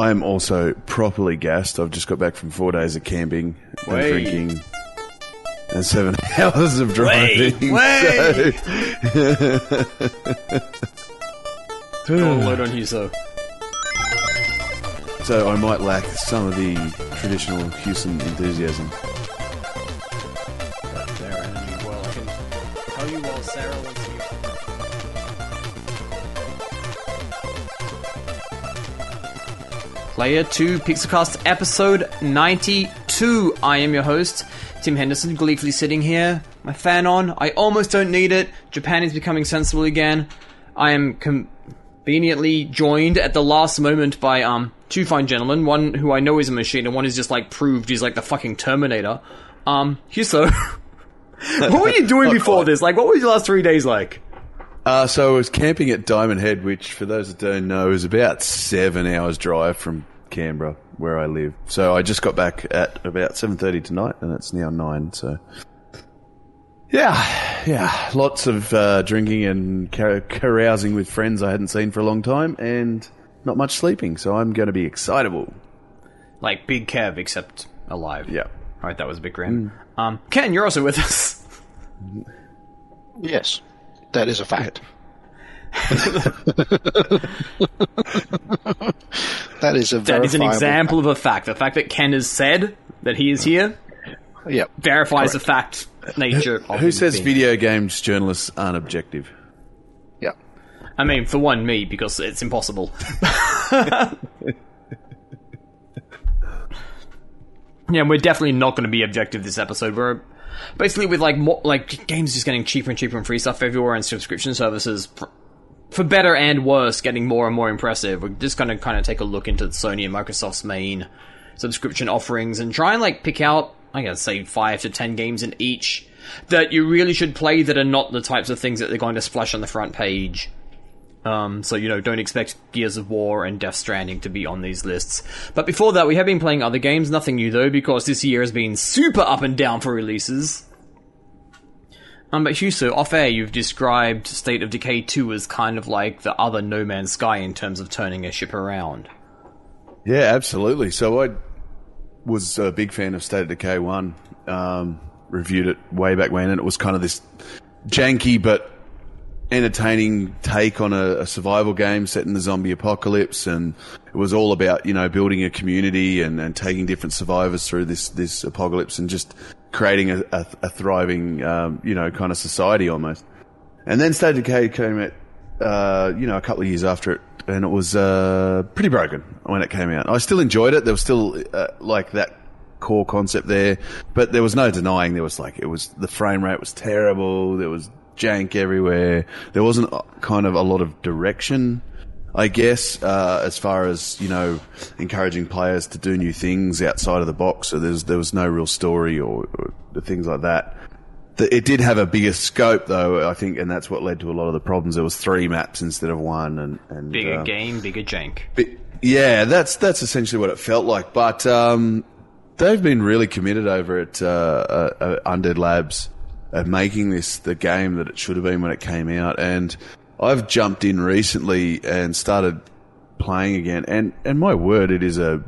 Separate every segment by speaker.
Speaker 1: I'm also properly gassed. I've just got back from four days of camping and
Speaker 2: Way.
Speaker 1: drinking. And seven hours of driving. So,
Speaker 2: Oh, load on you, so.
Speaker 1: so I might lack some of the traditional Houston enthusiasm.
Speaker 2: Well, I can tell you while Sarah Player 2 Pixelcast episode 92. I am your host, Tim Henderson, gleefully sitting here. My fan on. I almost don't need it. Japan is becoming sensible again. I am conveniently joined at the last moment by um two fine gentlemen. One who I know is a machine, and one is just like proved he's like the fucking Terminator. Um, Hewso, what were you doing before
Speaker 1: quite.
Speaker 2: this? Like, what were your last three days like?
Speaker 1: Uh, so I was camping at Diamond Head, which, for those that don't know, is about seven hours drive from Canberra, where I live. So I just got back at about seven thirty tonight, and it's now nine. So, yeah, yeah, lots of uh, drinking and car- carousing with friends I hadn't seen for a long time, and not much sleeping. So I'm going to be excitable.
Speaker 2: Like Big Kev, except alive.
Speaker 1: Yeah.
Speaker 2: All right, that was a bit grim. Um, Ken, you're also with us.
Speaker 3: Yes, that is a fact. that is a
Speaker 2: That is an
Speaker 3: verifiable
Speaker 2: example of a fact. The fact that Ken has said that he is here
Speaker 3: fact. Yep.
Speaker 2: verifies the fact nature. of
Speaker 1: Who says
Speaker 2: being-
Speaker 1: video games journalists aren't objective?
Speaker 3: Yeah,
Speaker 2: I mean, for one, me because it's impossible. yeah, we're definitely not going to be objective this episode. We're basically with like more like games just getting cheaper and cheaper and free stuff everywhere, and subscription services. For, for better and worse, getting more and more impressive. We're just going to kind of take a look into Sony and Microsoft's main subscription offerings and try and like pick out, I guess, say five to ten games in each that you really should play that are not the types of things that they're going to splash on the front page. Um, so you know, don't expect Gears of War and Death Stranding to be on these lists. But before that, we have been playing other games. Nothing new though, because this year has been super up and down for releases. Um, but Hewso, off air, you've described State of Decay 2 as kind of like the other No Man's Sky in terms of turning a ship around.
Speaker 1: Yeah, absolutely. So I was a big fan of State of Decay 1. Um, reviewed it way back when, and it was kind of this janky but entertaining take on a, a survival game set in the zombie apocalypse. And it was all about, you know, building a community and, and taking different survivors through this, this apocalypse and just creating a, a, a thriving, um, you know, kind of society almost. And then State Decay came out, uh, you know, a couple of years after it, and it was uh, pretty broken when it came out. I still enjoyed it. There was still uh, like that core concept there, but there was no denying there was like it was the frame rate was terrible. There was jank everywhere. There wasn't uh, kind of a lot of direction. I guess uh, as far as you know, encouraging players to do new things outside of the box. So there's there was no real story or, or things like that. The- It did have a bigger scope, though. I think, and that's what led to a lot of the problems. There was three maps instead of one, and, and
Speaker 2: Bigger
Speaker 1: um,
Speaker 2: game, bigger jank.
Speaker 1: yeah, that's that's essentially what it felt like. But um, they've been really committed over at uh, uh, uh, Undead Labs at making this the game that it should have been when it came out. And I've jumped in recently and started playing again. And and my word, it is a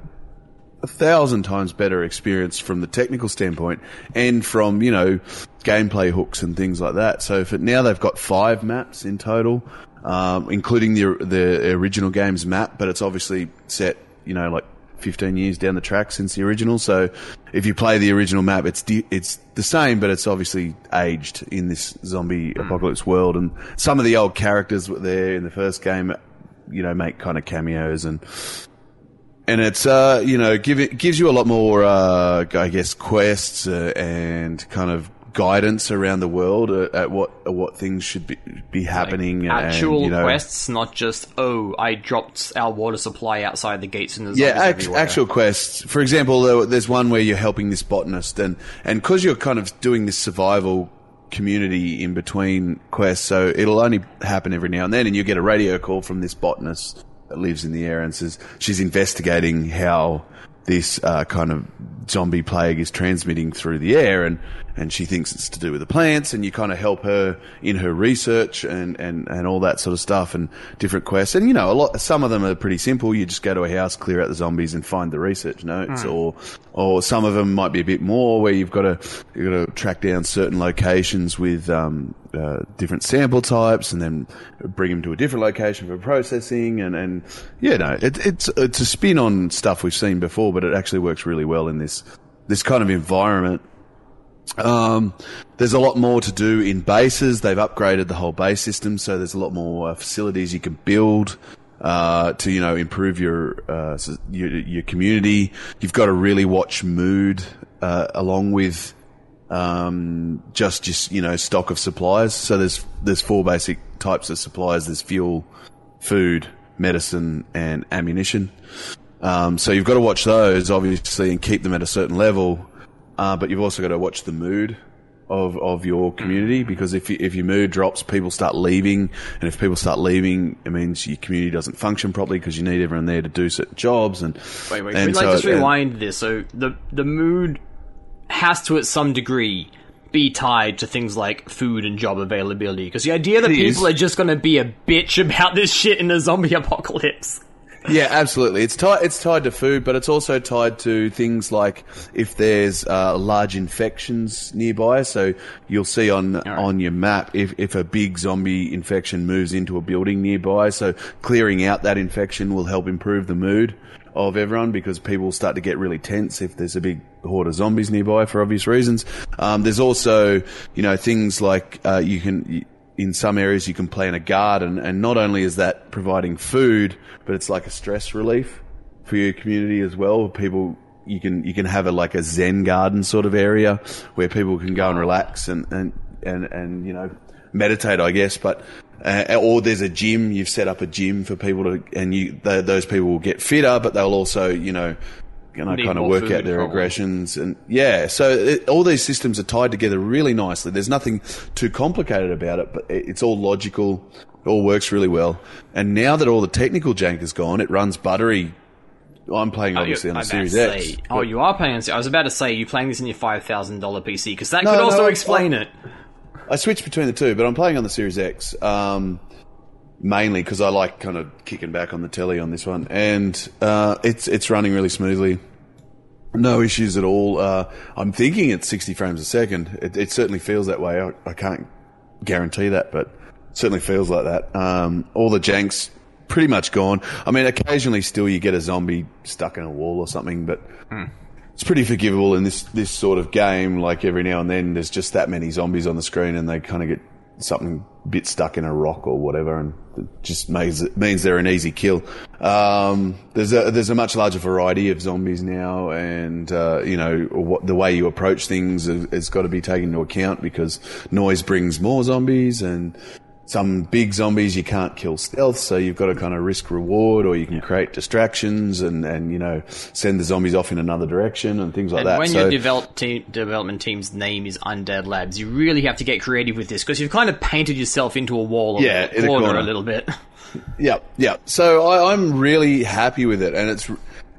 Speaker 1: a thousand times better experience from the technical standpoint and from you know gameplay hooks and things like that. So for now they've got five maps in total, um, including the the original game's map, but it's obviously set you know like 15 years down the track since the original. So if you play the original map, it's di- it's the same, but it's obviously aged in this zombie apocalypse world. And some of the old characters were there in the first game, you know, make kind of cameos and and it's uh you know give it gives you a lot more uh I guess quests uh, and kind of guidance around the world uh, at what at what things should be be happening
Speaker 2: Actual
Speaker 1: and, you know,
Speaker 2: quests, not just oh, I dropped our water supply outside the gates and there's
Speaker 1: yeah, act- actual quests. For example, there's one where you're helping this botanist, and and because you're kind of doing this survival community in between quests, so it'll only happen every now and then, and you get a radio call from this botanist that lives in the area and says she's investigating how this uh, kind of zombie plague is transmitting through the air, and and she thinks it's to do with the plants, and you kind of help her in her research and and and all that sort of stuff, and different quests, and you know, a lot. Some of them are pretty simple. You just go to a house, clear out the zombies, and find the research notes, or or some of them might be a bit more where you've got to you've got to track down certain locations with um, uh, different sample types, and then bring them to a different location for processing, and and yeah, no, it, it's it's a spin on stuff we've seen before, but it actually works really well in this this kind of environment. Um, there's a lot more to do in bases. They've upgraded the whole base system, so there's a lot more uh, facilities you can build uh, to you know improve your, uh, your your community. You've got to really watch mood uh, along with um, just just you know stock of supplies. So there's there's four basic types of supplies. There's fuel, food, medicine, and ammunition. Um, so you've got to watch those obviously and keep them at a certain level. Uh, but you've also got to watch the mood of, of your community because if you, if your mood drops, people start leaving, and if people start leaving, it means your community doesn't function properly because you need everyone there to do certain jobs. And
Speaker 2: Wait, wait.
Speaker 1: and
Speaker 2: like
Speaker 1: so-
Speaker 2: to just
Speaker 1: and-
Speaker 2: rewind this. So the the mood has to, at some degree, be tied to things like food and job availability. Because the idea that
Speaker 1: It is.
Speaker 2: people are just going to be a bitch about this shit in a zombie apocalypse.
Speaker 1: Yeah, absolutely. It's tied. It's tied to food, but it's also tied to things like if there's uh, large infections nearby. So you'll see on on your map if if a big zombie infection moves into a building nearby. So clearing out that infection will help improve the mood of everyone because people start to get really tense if there's a big horde of zombies nearby for obvious reasons. Um, there's also you know things like uh, you can in some areas you can plan a garden and not only is that providing food but it's like a stress relief for your community as well. People you can you can have a like a zen garden sort of area where people can go and relax and and and, and you know meditate i guess. But uh, or there's a gym. You've set up a gym for people to and you th those people will get fitter but they'll also you know you
Speaker 2: I
Speaker 1: kind of work out their
Speaker 2: probably.
Speaker 1: aggressions and yeah. So it, all these systems are tied together really nicely. There's nothing too complicated about it, but it, it's all logical. It all works really well. And now that all the technical jank is gone, it runs buttery. I'm playing obviously on
Speaker 2: I
Speaker 1: the Series X.
Speaker 2: say- oh, you are playing. on- I was about to say you're playing this in your five thousand dollar PC because that
Speaker 1: No,
Speaker 2: could also
Speaker 1: I-
Speaker 2: explain
Speaker 1: I-
Speaker 2: it.
Speaker 1: I switch between the two, but I'm playing on the Series X. Um, mainly because I like kind of kicking back on the telly on this one, and uh, it's it's running really smoothly. No issues at all. Uh, I'm thinking it's 60 frames a second. It, it certainly feels that way. I, I can't guarantee that, but it certainly feels like that. Um, all the janks pretty much gone. I mean, occasionally still you get a zombie stuck in a wall or something, but it's pretty forgivable in this this sort of game. Like every now and then, there's just that many zombies on the screen, and they kind of get something bit stuck in a rock or whatever, and it just means it means they're an easy kill. Um, there's a there's a much larger variety of zombies now, and uh, you know what the way you approach things has got to be taken into account because noise brings more zombies and some big zombies you can't kill stealth, so you've got to kind of risk reward, or you can create distractions and, and you know send the zombies off in another direction and things like
Speaker 2: And
Speaker 1: that.
Speaker 2: when
Speaker 1: so
Speaker 2: your develop team, development team's name is Undead Labs, you really have to get creative with this because you've kind of painted yourself into a wall
Speaker 1: Yeah, a
Speaker 2: corner
Speaker 1: corner.
Speaker 2: a little bit.
Speaker 1: yeah, yeah. So I, I'm really happy with it, and it's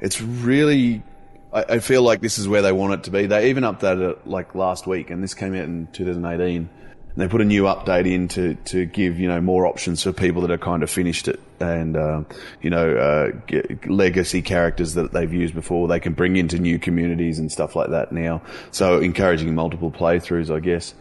Speaker 1: it's really. I, I feel like this is where they want it to be. They even updated it like last week, and this came out in 2018. And they put a new update in to, to give you know more options for people that have kind of finished it, and uh, you know uh, legacy characters that they've used before. They can bring into new communities and stuff like that now. So encouraging multiple playthroughs, I guess.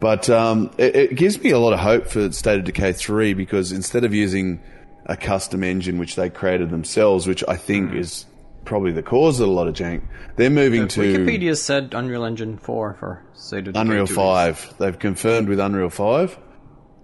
Speaker 1: But um, it, it gives me a lot of hope for State of Decay 3 because instead of using a custom engine which they created themselves, which I think
Speaker 2: Hmm.
Speaker 1: is probably the cause of a lot of jank, they're moving to
Speaker 2: Wikipedia said Unreal Engine 4 for State of
Speaker 1: Unreal
Speaker 2: 2.
Speaker 1: 5. They've confirmed with Unreal 5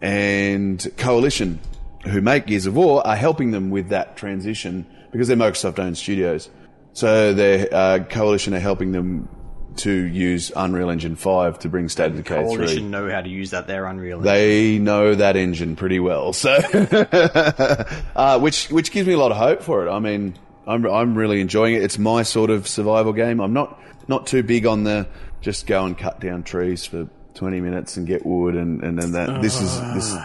Speaker 1: and Coalition, who make Gears of War, are helping them with that transition because they're Microsoft owned studios. So their uh, Coalition are helping them to use Unreal Engine 5 to bring State of Decay 3.
Speaker 2: Coalition know how to use that there Unreal Engine.
Speaker 1: They know that engine pretty well, so uh, which which gives me a lot of hope for it. I mean, I'm I'm really enjoying it. It's my sort of survival game. I'm not not too big on the just go and cut down trees for 20 minutes and get wood and and then that. This is this,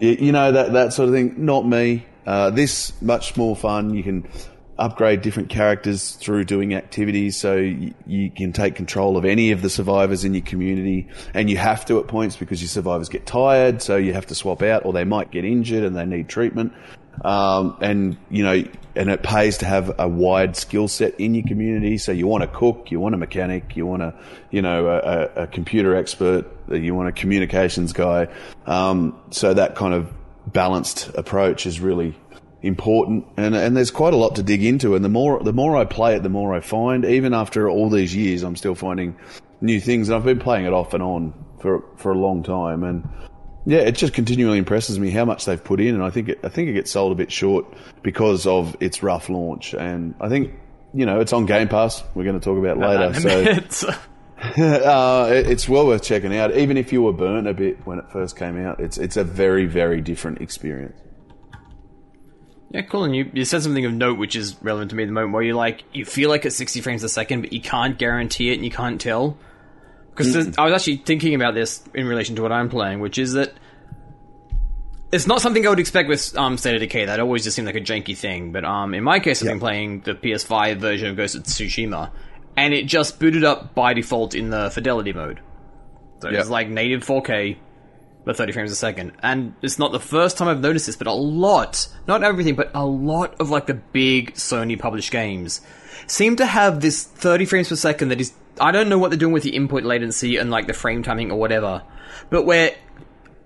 Speaker 1: you know that that sort of thing. Not me. Uh, this much more fun. You can. upgrade different characters through doing activities, so you, you can take control of any of the survivors in your community, and you have to at points because your survivors get tired, so you have to swap out, or they might get injured and they need treatment. Um, and you know, and it pays to have a wide skill set in your community. So you want a cook, you want a mechanic, you want a, you know, a, a computer expert, you want a communications guy. Um, so that kind of balanced approach is really important. And and there's quite a lot to dig into. And the more the more I play it, the more I find. Even after all these years, I'm still finding new things. And I've been playing it off and on for for a long time. And yeah, it just continually impresses me how much they've put in, and I think it, I think it gets sold a bit short because of its rough launch. And I think you know it's on Game Pass. We're going to talk about later, so uh, it, it's well worth checking out. Even if you were burnt a bit when it first came out, it's it's a very very different experience.
Speaker 2: Yeah, cool. And you, you said something of note, which is relevant to me at the moment, where you like you feel like it's sixty frames a second, but you can't guarantee it and you can't tell. Because I was actually thinking about this in relation to what I'm playing, which is that it's not something I would expect with um, State of Decay. That always just seemed like a janky thing. But um, in my case, I've been playing the PS5 version of Ghost of Tsushima, and it just booted up by default in the fidelity mode. So
Speaker 1: Yep.
Speaker 2: it's like native 4K, but 30 frames a second. And it's not the first time I've noticed this, but a lot, not everything, but a lot of like the big Sony published games seem to have this 30 frames per second that is I don't know what they're doing with the input latency and like the frame timing or whatever, but where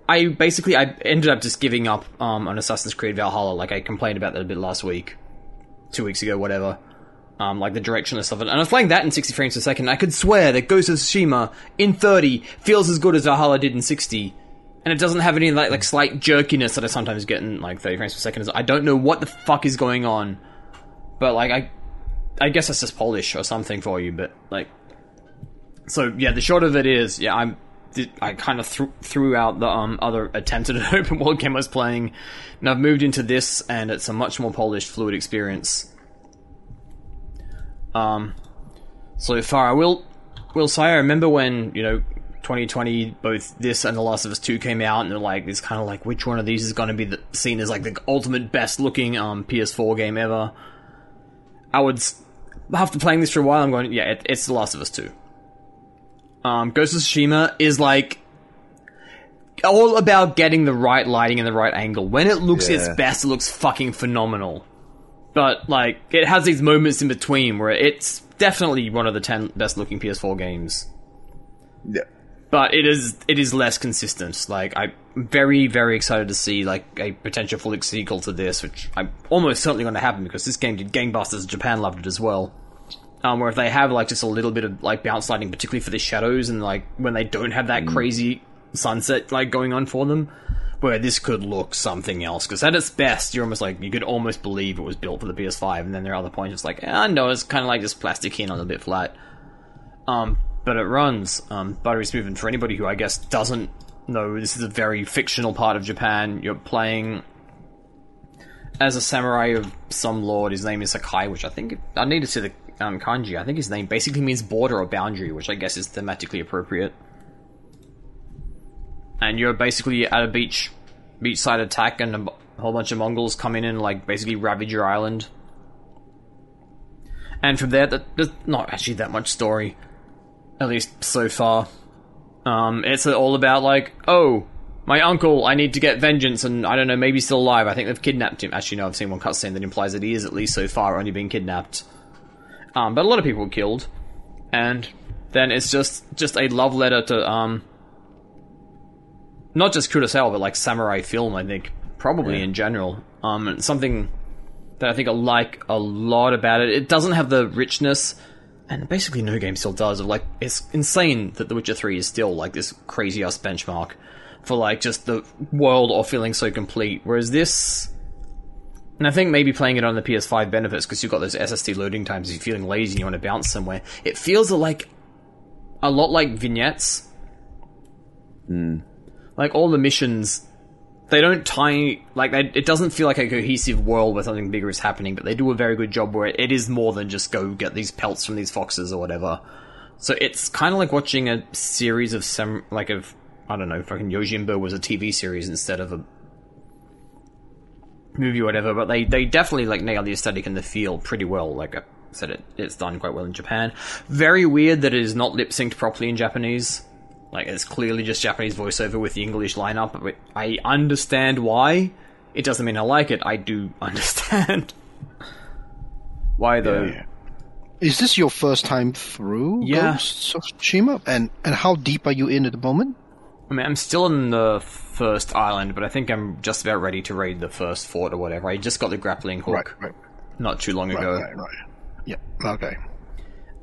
Speaker 2: I basically I ended up just giving up um, on Assassin's Creed Valhalla. Like I complained about that a bit last week, two weeks ago, whatever. Um, like the directionless of it, and I was playing that in 60 frames per second. I could swear that Ghost of Tsushima in 30 feels as good as Valhalla did in 60, and it doesn't have any like like slight jerkiness that I sometimes get in like 30 frames per second. I don't know what the fuck is going on, but like I, I guess that's just Polish or something for you. But like, so yeah, the short of it is, yeah, I'm I kind of threw threw out the um, other attempt at an open world game I was playing, and I've moved into this, and it's a much more polished, fluid experience. Um, so far, I will will say I remember when you know 2020, both this and The Last of Us 2 came out, and they're like, it's kind of like which one of these is going to be the, seen as like the ultimate best looking um, PS4 game ever. I would after playing this for a while, I'm going, yeah, it, it's The Last of Us 2. Um, Ghost of Tsushima is like all about getting the right lighting and the right angle. When it looks its best, it looks fucking phenomenal. But like, it has these moments in between where it's definitely one of the ten best looking PS4 games.
Speaker 1: Yeah.
Speaker 2: But it is it is less consistent. Like I'm very very excited to see like a potential full sequel to this, which I'm almost certainly going to happen because this game did gangbusters. Japan loved it as well. Um, where if they have like just a little bit of like bounce lighting, particularly for the shadows, and like when they don't have that crazy sunset like going on for them, where this could look something else. Because at its best, you're almost like you could almost believe it was built for the PS5, and then there are other points it's like, eh, I know it's kind of like just plastic and a little bit flat. Um, but it runs um, buttery smooth, and for anybody who I guess doesn't know, this is a very fictional part of Japan. You're playing as a samurai of some lord. His name is Sakai, which I think I need to see the um, kanji. I think his name basically means border or boundary, which I guess is thematically appropriate. And you're basically at a beach, beachside attack, and a whole bunch of Mongols come in and like basically ravage your island. And from there, there's not actually that much story, at least so far. Um, it's all about like, oh, my uncle, I need to get vengeance, and I don't know, maybe he's still alive. I think they've kidnapped him. Actually, no, I've seen one cutscene that implies that he is at least so far only being kidnapped. Um, but a lot of people were killed, and then it's just just a love letter to um, not just Kurosawa, but like samurai film. I think probably in general. Um, something that I think I like a lot about it. It doesn't have the richness, and basically no game still does. Of like, it's insane that The Witcher Three is still like this crazy ass benchmark for like just the world or feeling so complete. Whereas this, and I think maybe playing it on the PS5 benefits because you've got those SSD loading times. If you're feeling lazy and you want to bounce somewhere, it feels like a lot like vignettes. Hmm. Like all the missions they don't tie like they, it doesn't feel like a cohesive world where something bigger is happening, but they do a very good job where it is more than just go get these pelts from these foxes or whatever. So it's kind of like watching a series of some like of I don't know, fucking Yojimbo was a TV series instead of a movie or whatever, but they, they definitely like nail the aesthetic and the feel pretty well. Like I said, it it's done quite well in Japan. Very weird that it is not lip synced properly in Japanese. Like it's clearly just Japanese voiceover with the English lineup. But I understand why. It doesn't mean I like it. I do understand why though.
Speaker 3: Yeah. Is this your first time through
Speaker 2: Yeah.
Speaker 3: Ghosts of Tsushima? And and how deep are you in at the moment?
Speaker 2: I mean, I'm still in the first island, but I think I'm just about ready to raid the first fort or whatever. I just got the grappling hook
Speaker 3: right,
Speaker 2: not too long
Speaker 3: right,
Speaker 2: ago.
Speaker 3: right, right. Yeah. Okay.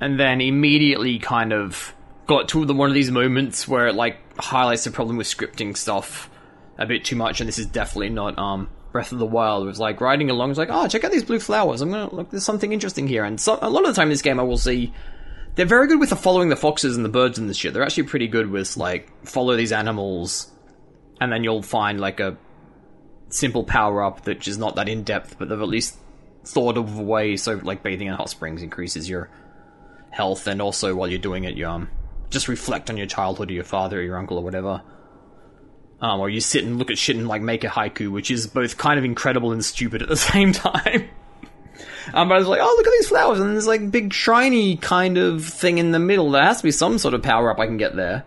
Speaker 2: and then immediately kind of got to the one of these moments where it like highlights the problem with scripting stuff a bit too much, and this is definitely not um Breath of the Wild. It was like riding along, it's like, oh, check out these blue flowers. I'm gonna look. There's something interesting here, and so, a lot of the time in this game, I will see. They're very good with the following the foxes and the birds and this shit. They're actually pretty good with like follow these animals, and then you'll find like a simple power up that is not that in depth, but they've at least thought of a way. So like bathing in hot springs increases your health, and also while you're doing it, you um just reflect on your childhood or your father or your uncle or whatever. Um, or you sit and look at shit and like make a haiku, which is both kind of incredible and stupid at the same time. Um, but I was like, oh look at these flowers, and there's like big shiny kind of thing in the middle. There has to be some sort of power up I can get there.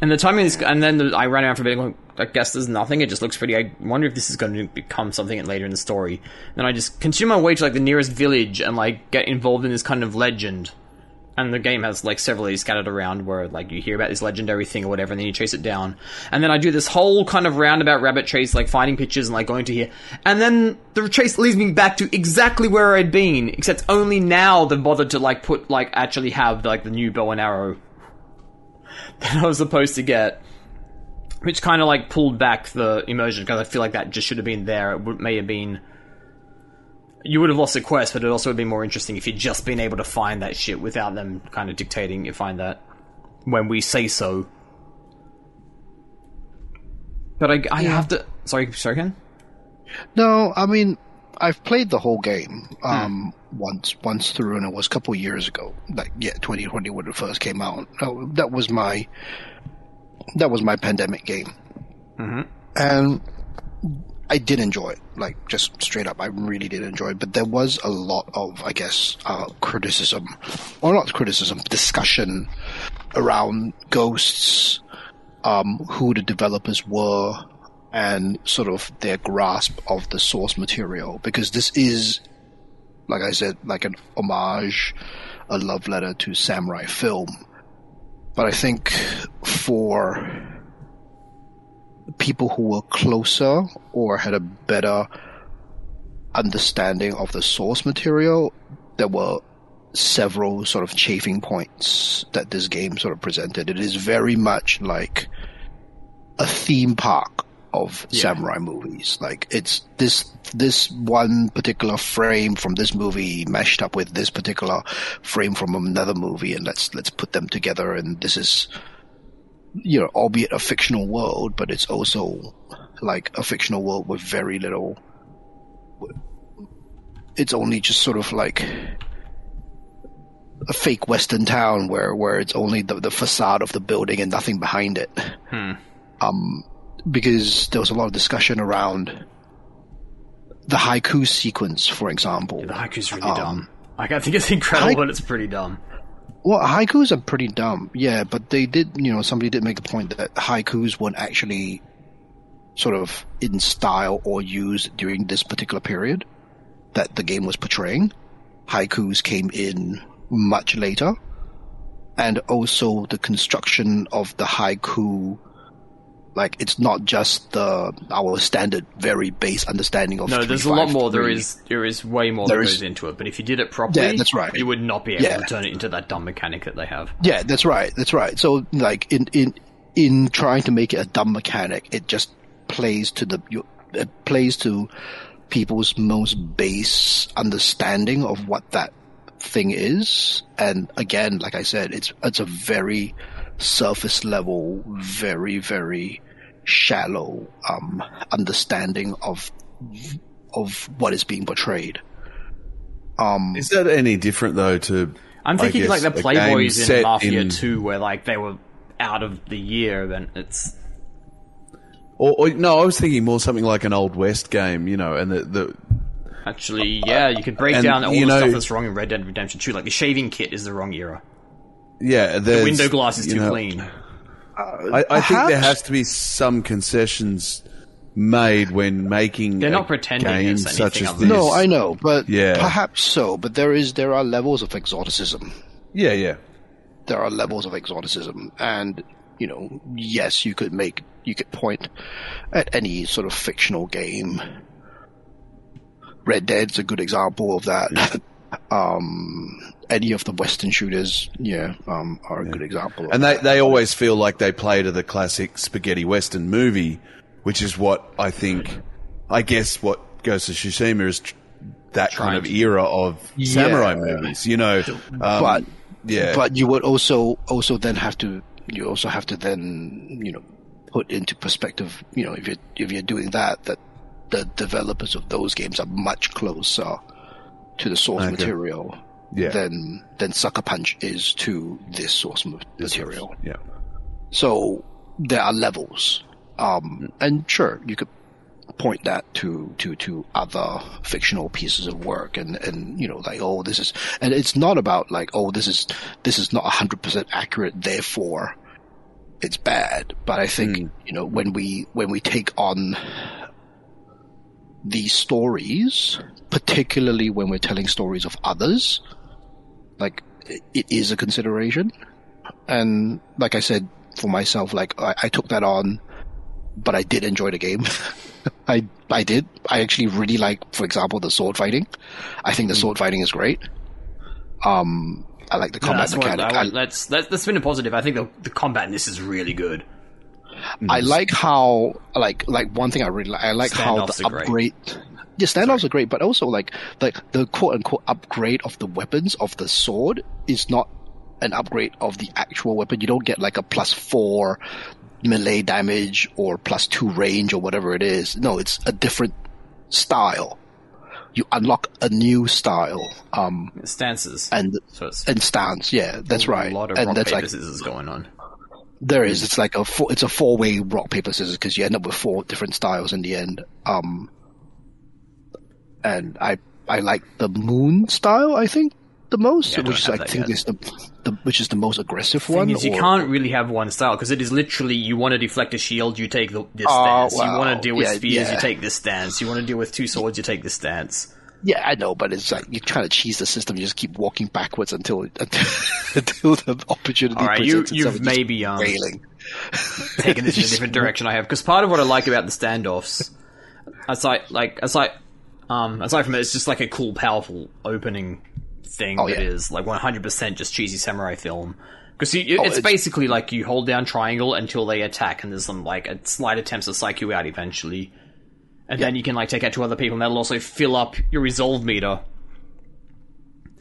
Speaker 2: And the timing is, and then the, I ran around for a bit. Like, I guess there's nothing. It just looks pretty. I wonder if this is going to become something later in the story. Then I just consume my way to like the nearest village and like get involved in this kind of legend. And the game has like several of these scattered around where like you hear about this legendary thing or whatever, and then you chase it down. And then I do this whole kind of roundabout rabbit chase, like finding pictures and like going to here. And then the chase leads me back to exactly where I'd been, except only now they've bothered to like put like actually have like the new bow and arrow that I was supposed to get, which kind of like pulled back the immersion because I feel like that just should have been there. It may have been. You would have lost the quest, but it also would have been more interesting if you'd just been able to find that shit without them kind of dictating you find that when we say so. But I, I have to. Sorry, sorry, Ken.
Speaker 3: No, I mean, I've played the whole game um, once once through, and it was a couple years ago. Like, yeah, 2020 when it first came out. Oh, That was my that was my pandemic game,
Speaker 2: Mm-hmm.
Speaker 3: and I did enjoy it. Like, just straight up, I really did enjoy it. But there was a lot of, I guess, uh, criticism, or not criticism, discussion around ghosts, um, who the developers were, and sort of their grasp of the source material because this is like i said like an homage a love letter to samurai film but i think for people who were closer or had a better understanding of the source material there were several sort of chafing points that this game sort of presented it is very much like a theme park of
Speaker 2: Yeah.
Speaker 3: samurai movies. Like it's this this one particular frame from this movie meshed up with this particular frame from another movie, and let's let's put them together. And this is, you know, albeit a fictional world, but it's also like a fictional world with very little. It's only just sort of like a fake western town where where it's only the, the facade of the building and nothing behind it um, because there was a lot of discussion around the haiku sequence, for example.
Speaker 2: The haiku's really
Speaker 3: Um,
Speaker 2: dumb. Like I think it's incredible, but it's pretty dumb.
Speaker 3: Well, haikus are pretty dumb, yeah, but they did, you know, somebody did make a point that haikus weren't actually sort of in style or used during this particular period that the game was portraying. Haikus came in much later, and also the construction of the haiku. Like it's not just the our standard, very base understanding of.
Speaker 2: No,
Speaker 3: three,
Speaker 2: there's a lot
Speaker 3: five,
Speaker 2: more. There
Speaker 3: three.
Speaker 2: is there is way more
Speaker 3: There
Speaker 2: that
Speaker 3: is-
Speaker 2: goes into it. But if you did it properly,
Speaker 3: Yeah, that's right.
Speaker 2: You would not be able
Speaker 3: Yeah.
Speaker 2: to turn it into that dumb mechanic that they have.
Speaker 3: Yeah, that's right. That's right. So, like in in in trying to make it a dumb mechanic, it just plays to the it plays to people's most base understanding of what that thing is. And again, like I said, it's it's a very surface level, very very shallow um, understanding of of what is being portrayed. Um,
Speaker 1: Is that any different though to?
Speaker 2: I'm thinking
Speaker 1: guess,
Speaker 2: like the Playboys in Mafia
Speaker 1: in-
Speaker 2: 2, where like they were out of the year. Then it's
Speaker 1: Or, or no, I was thinking more something like an old west game, you know, and the, the
Speaker 2: Actually, yeah, you could break
Speaker 1: and,
Speaker 2: down all the
Speaker 1: know-
Speaker 2: stuff that's wrong in Red Dead Redemption 2. Like the shaving kit is the wrong era.
Speaker 1: yeah,
Speaker 2: The window glass is too
Speaker 1: know,
Speaker 2: clean.
Speaker 1: I, I think there has to be some concessions made when making.
Speaker 2: They're
Speaker 1: a
Speaker 2: not pretending
Speaker 1: game
Speaker 2: it's
Speaker 1: such
Speaker 2: anything
Speaker 1: as this.
Speaker 3: No, I know, but
Speaker 1: Yeah.
Speaker 3: perhaps so. But there is there are levels of exoticism.
Speaker 1: Yeah, yeah,
Speaker 3: There are levels of exoticism, and you know, yes, you could make you could point at any sort of fictional game. Red Dead's a good example of that. um, any of the Western shooters, yeah, um, are a good example. Of
Speaker 1: and they
Speaker 3: that.
Speaker 1: they always feel like they play to the classic spaghetti western movie, which is what I think. I guess what Ghost of Tsushima is tr- that kind of era of samurai movies. You know, um,
Speaker 3: but
Speaker 1: yeah,
Speaker 3: but you would also also then have to you also have to then you know put into perspective you know if you if you're doing that that the developers of those games are much closer to the source
Speaker 1: Okay.
Speaker 3: material
Speaker 1: Yeah.
Speaker 3: than than Sucker Punch is to this source ma- material.
Speaker 1: yeah.
Speaker 3: So there are levels, um, and sure you could point that to to to other fictional pieces of work, and and you know like oh this is, and it's not about like oh this is this is not hundred percent accurate, therefore it's bad. But I think you know when we when we take on these stories, particularly when we're telling stories of others, like it, is a consideration and like I said for myself, like I, I took that on, but I did enjoy the game. I I did. I actually really like, for example, the sword fighting. I think the sword fighting is great. Um, I like the
Speaker 2: No,
Speaker 3: combat
Speaker 2: what,
Speaker 3: mechanic.
Speaker 2: I,
Speaker 3: I,
Speaker 2: that's, that's, that's been a positive. I think the, the combat in this is really good.
Speaker 3: I like how like like one thing I really like. I like how the
Speaker 2: are great.
Speaker 3: Yeah, standoffs are great, but also like like the quote unquote upgrade of the weapons of the sword is not an upgrade of the actual weapon. You don't get like a plus four melee damage or plus two range or whatever it is. No, it's a different style. You unlock a new style, um,
Speaker 2: Stances.
Speaker 3: and
Speaker 2: so
Speaker 3: and stance. Yeah, that's right.
Speaker 2: a lot of
Speaker 3: and
Speaker 2: rock,
Speaker 3: that's
Speaker 2: paper,
Speaker 3: like
Speaker 2: scissors going on.
Speaker 3: there is. It's like a four, it's a four way rock paper scissors because you end up with four different styles in the end. Um, and I I like the moon style. I think the most,
Speaker 2: Yeah, I
Speaker 3: which is I think
Speaker 2: yet.
Speaker 3: is the, the which is the most aggressive
Speaker 2: Thing
Speaker 3: one.
Speaker 2: is, you
Speaker 3: or-
Speaker 2: can't really have one style because it is literally you want to deflect a shield, you take the, this
Speaker 3: Oh,
Speaker 2: stance. you want to deal with
Speaker 3: yeah,
Speaker 2: spears, you take this stance. You want to deal with two swords, you take this stance.
Speaker 3: Yeah, I know, but it's like you're trying to cheese the system. You just keep walking backwards until until, until the opportunity
Speaker 2: All right, you
Speaker 3: presents itself.
Speaker 2: you've
Speaker 3: and just
Speaker 2: maybe um,
Speaker 3: wailing.
Speaker 2: taken this in a different direction I have because part of what I like about the standoffs, aside like aside um aside from it, it's just like a cool, powerful opening thing
Speaker 3: Oh,
Speaker 2: that
Speaker 3: yeah.
Speaker 2: is like 100% just cheesy samurai film. Because you,
Speaker 3: Oh,
Speaker 2: it's,
Speaker 3: it's-
Speaker 2: basically like you hold down triangle until they attack, and there's some like a slight attempts to psych you out eventually, and then you can like take out two other people, and that'll also fill up your resolve meter.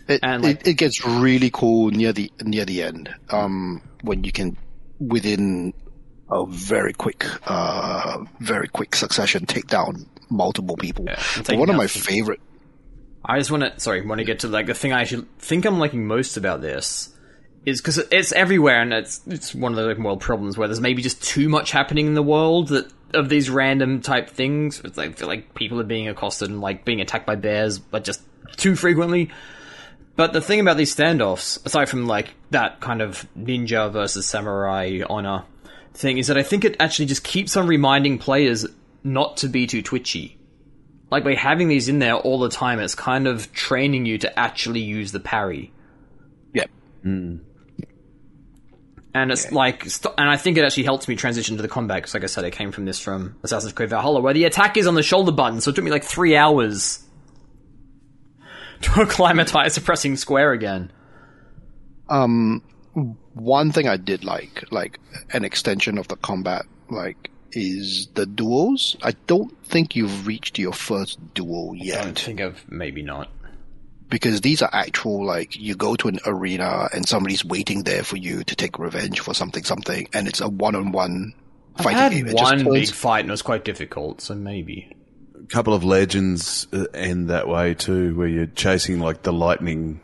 Speaker 3: It,
Speaker 2: And, like-
Speaker 3: it, it gets really cool near the near the end um, when you can within a very quick uh, very quick succession take down multiple people.
Speaker 2: taking
Speaker 3: one of my favorite
Speaker 2: I just want to sorry, want to get to like the thing I actually think I'm liking most about this is because it's everywhere, and it's it's one of the open world problems where there's maybe just too much happening in the world that of these random type things. It's like like people are being accosted and like being attacked by bears, but just too frequently. But the thing about these standoffs, aside from like that kind of ninja versus samurai honor thing, is that I think it actually just keeps on reminding players not to be too twitchy like by having these in there all the time, it's kind of training you to actually use the parry.
Speaker 3: yeah
Speaker 2: And it's like, st- and I think it actually helps me transition to the combat because, like I said, I came from this from Assassin's Creed Valhalla, where the attack is on the shoulder button, so it took me like three hours to acclimatize to pressing square again.
Speaker 3: Um, one thing I did like, like an extension of the combat, like is the duels. I don't think you've reached your first duel yet.
Speaker 2: I
Speaker 3: don't
Speaker 2: think of maybe not.
Speaker 3: because these are actual like you go to an arena and somebody's waiting there for you to take revenge for something something and it's a one-on-one fighting
Speaker 2: had
Speaker 3: game It just
Speaker 2: one
Speaker 3: turns-
Speaker 2: big fight and it was quite difficult, so maybe.
Speaker 1: A couple of legends uh, end that way too, where you're chasing like the lightning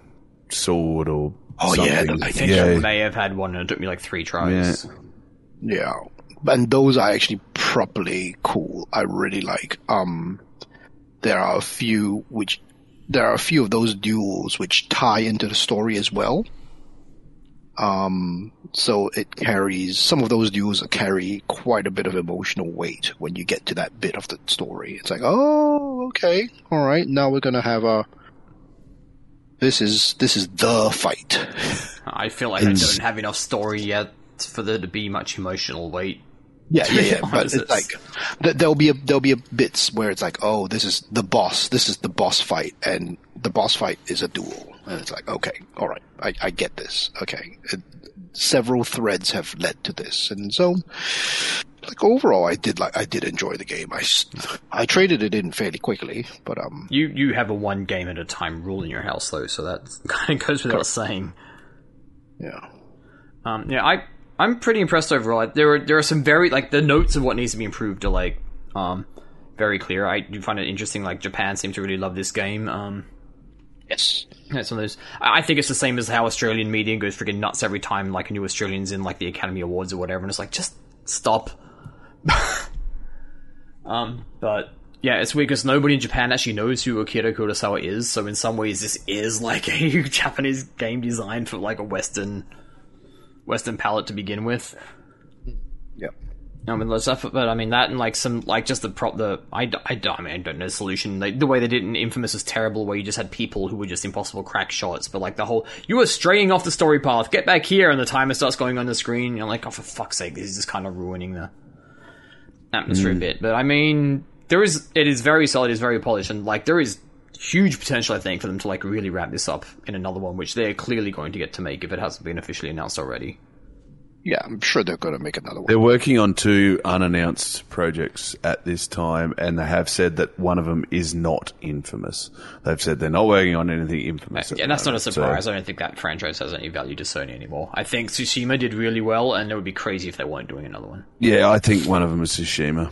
Speaker 1: sword or
Speaker 3: Oh, yeah, the
Speaker 2: I
Speaker 3: lightning
Speaker 2: think I
Speaker 1: yeah,
Speaker 2: may have had one and it took me like three tries.
Speaker 3: yeah and those are actually properly cool. I really like. Um, there are a few which there are a few of those duels which tie into the story as well. Um, so it carries some of those duels carry quite a bit of emotional weight when you get to that bit of the story. It's like, oh, okay, all right, now we're gonna have a. This is this is the fight.
Speaker 2: I feel like I don't have enough story yet for there to be much emotional weight.
Speaker 3: Yeah, yeah, yeah. But it's like th- there'll be a, there'll be a bits where it's like, oh, this is the boss. This is the boss fight, and the boss fight is a duel, and it's like, okay, all right, I, I get this. Okay, it, several threads have led to this, and so like overall, I did like I did enjoy the game. I, I traded it in fairly quickly, but um,
Speaker 2: You you have a one game at a time rule in your house though, so that kind of goes without saying.
Speaker 3: yeah,
Speaker 2: Um, yeah, I I'm pretty impressed overall. There are there are some very like the notes of what needs to be improved are like um very clear. I do find it interesting. Like Japan seems to really love this game. Um,
Speaker 3: yes,
Speaker 2: yeah, some of those. I I think it's the same as how Australian media goes freaking nuts every time like a new Australian's in like the Academy Awards or whatever, and it's like just stop. um, but yeah, it's weird because nobody in Japan actually knows who Akira Kurosawa is. So in some ways, this is like a Japanese game designed for like a Western Western palette to begin with.
Speaker 3: yep.
Speaker 2: I mean, there's stuff, but I mean that and like some like just the prop the I, I, I mean I don't know the solution. Like, the way they did it in Infamous was terrible, where you just had people who were just impossible crack shots. But like the whole you were straying off the story path, get back here, and the timer starts going on the screen. You're like, oh for fuck's sake, this is just kind of ruining the atmosphere a mm. bit. But I mean, there is it is very solid, it's very polished, and like there is huge potential I think for them to like really wrap this up in another one, which they're clearly going to get to make if it hasn't been officially announced already.
Speaker 3: Yeah, I'm sure they're going to make another one.
Speaker 1: They're working on two unannounced projects at this time, and they have said that one of them is not infamous. They've said they're not working on anything infamous.
Speaker 2: Yeah,
Speaker 1: the
Speaker 2: that's not a
Speaker 1: moment, so-
Speaker 2: surprise. I don't think that franchise has any value to Sony anymore. I think Tsushima did really well, and it would be crazy if they weren't doing another one.
Speaker 1: yeah, I think one of them is Tsushima.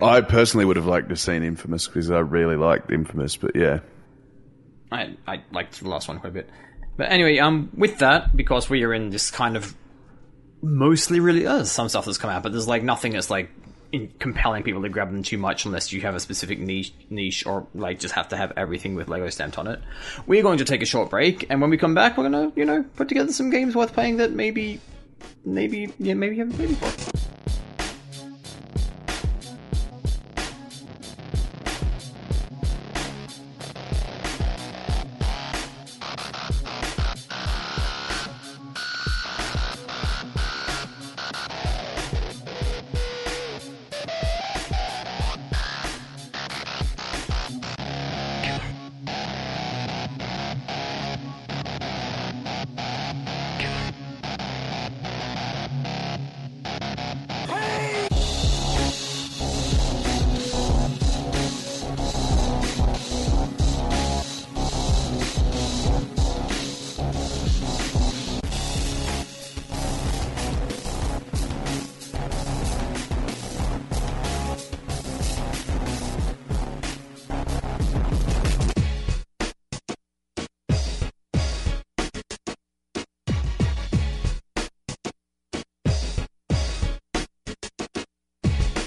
Speaker 1: I personally would have liked to have seen Infamous because I really liked Infamous, but yeah.
Speaker 2: I I liked the last one quite a bit. But anyway, um, with that, because we are in this kind of mostly really uh, some stuff that's come out, but there's like nothing that's like compelling people to grab them too much unless you have a specific niche, niche or like just have to have everything with Lego stamped on it. We're going to take a short break, and when we come back, we're gonna you know put together some games worth playing that maybe, maybe yeah maybe you haven't played before.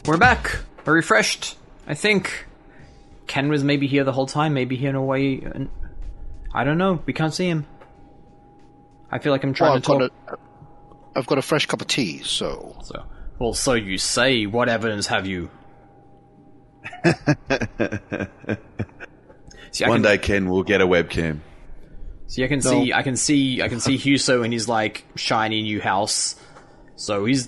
Speaker 2: We're back. We're refreshed. I think Ken was maybe here the whole time. Maybe here in a way. and- I don't know. We can't see him. I feel like I'm trying
Speaker 3: Well, I've
Speaker 2: to talk.
Speaker 3: got a, I've got a fresh cup of tea, so
Speaker 2: So, well, so you say. What evidence have you? see,
Speaker 1: One
Speaker 2: can,
Speaker 1: day Ken will get a webcam.
Speaker 2: see, I can see, I can see, I can see Hewso in his like shiny new house. So he's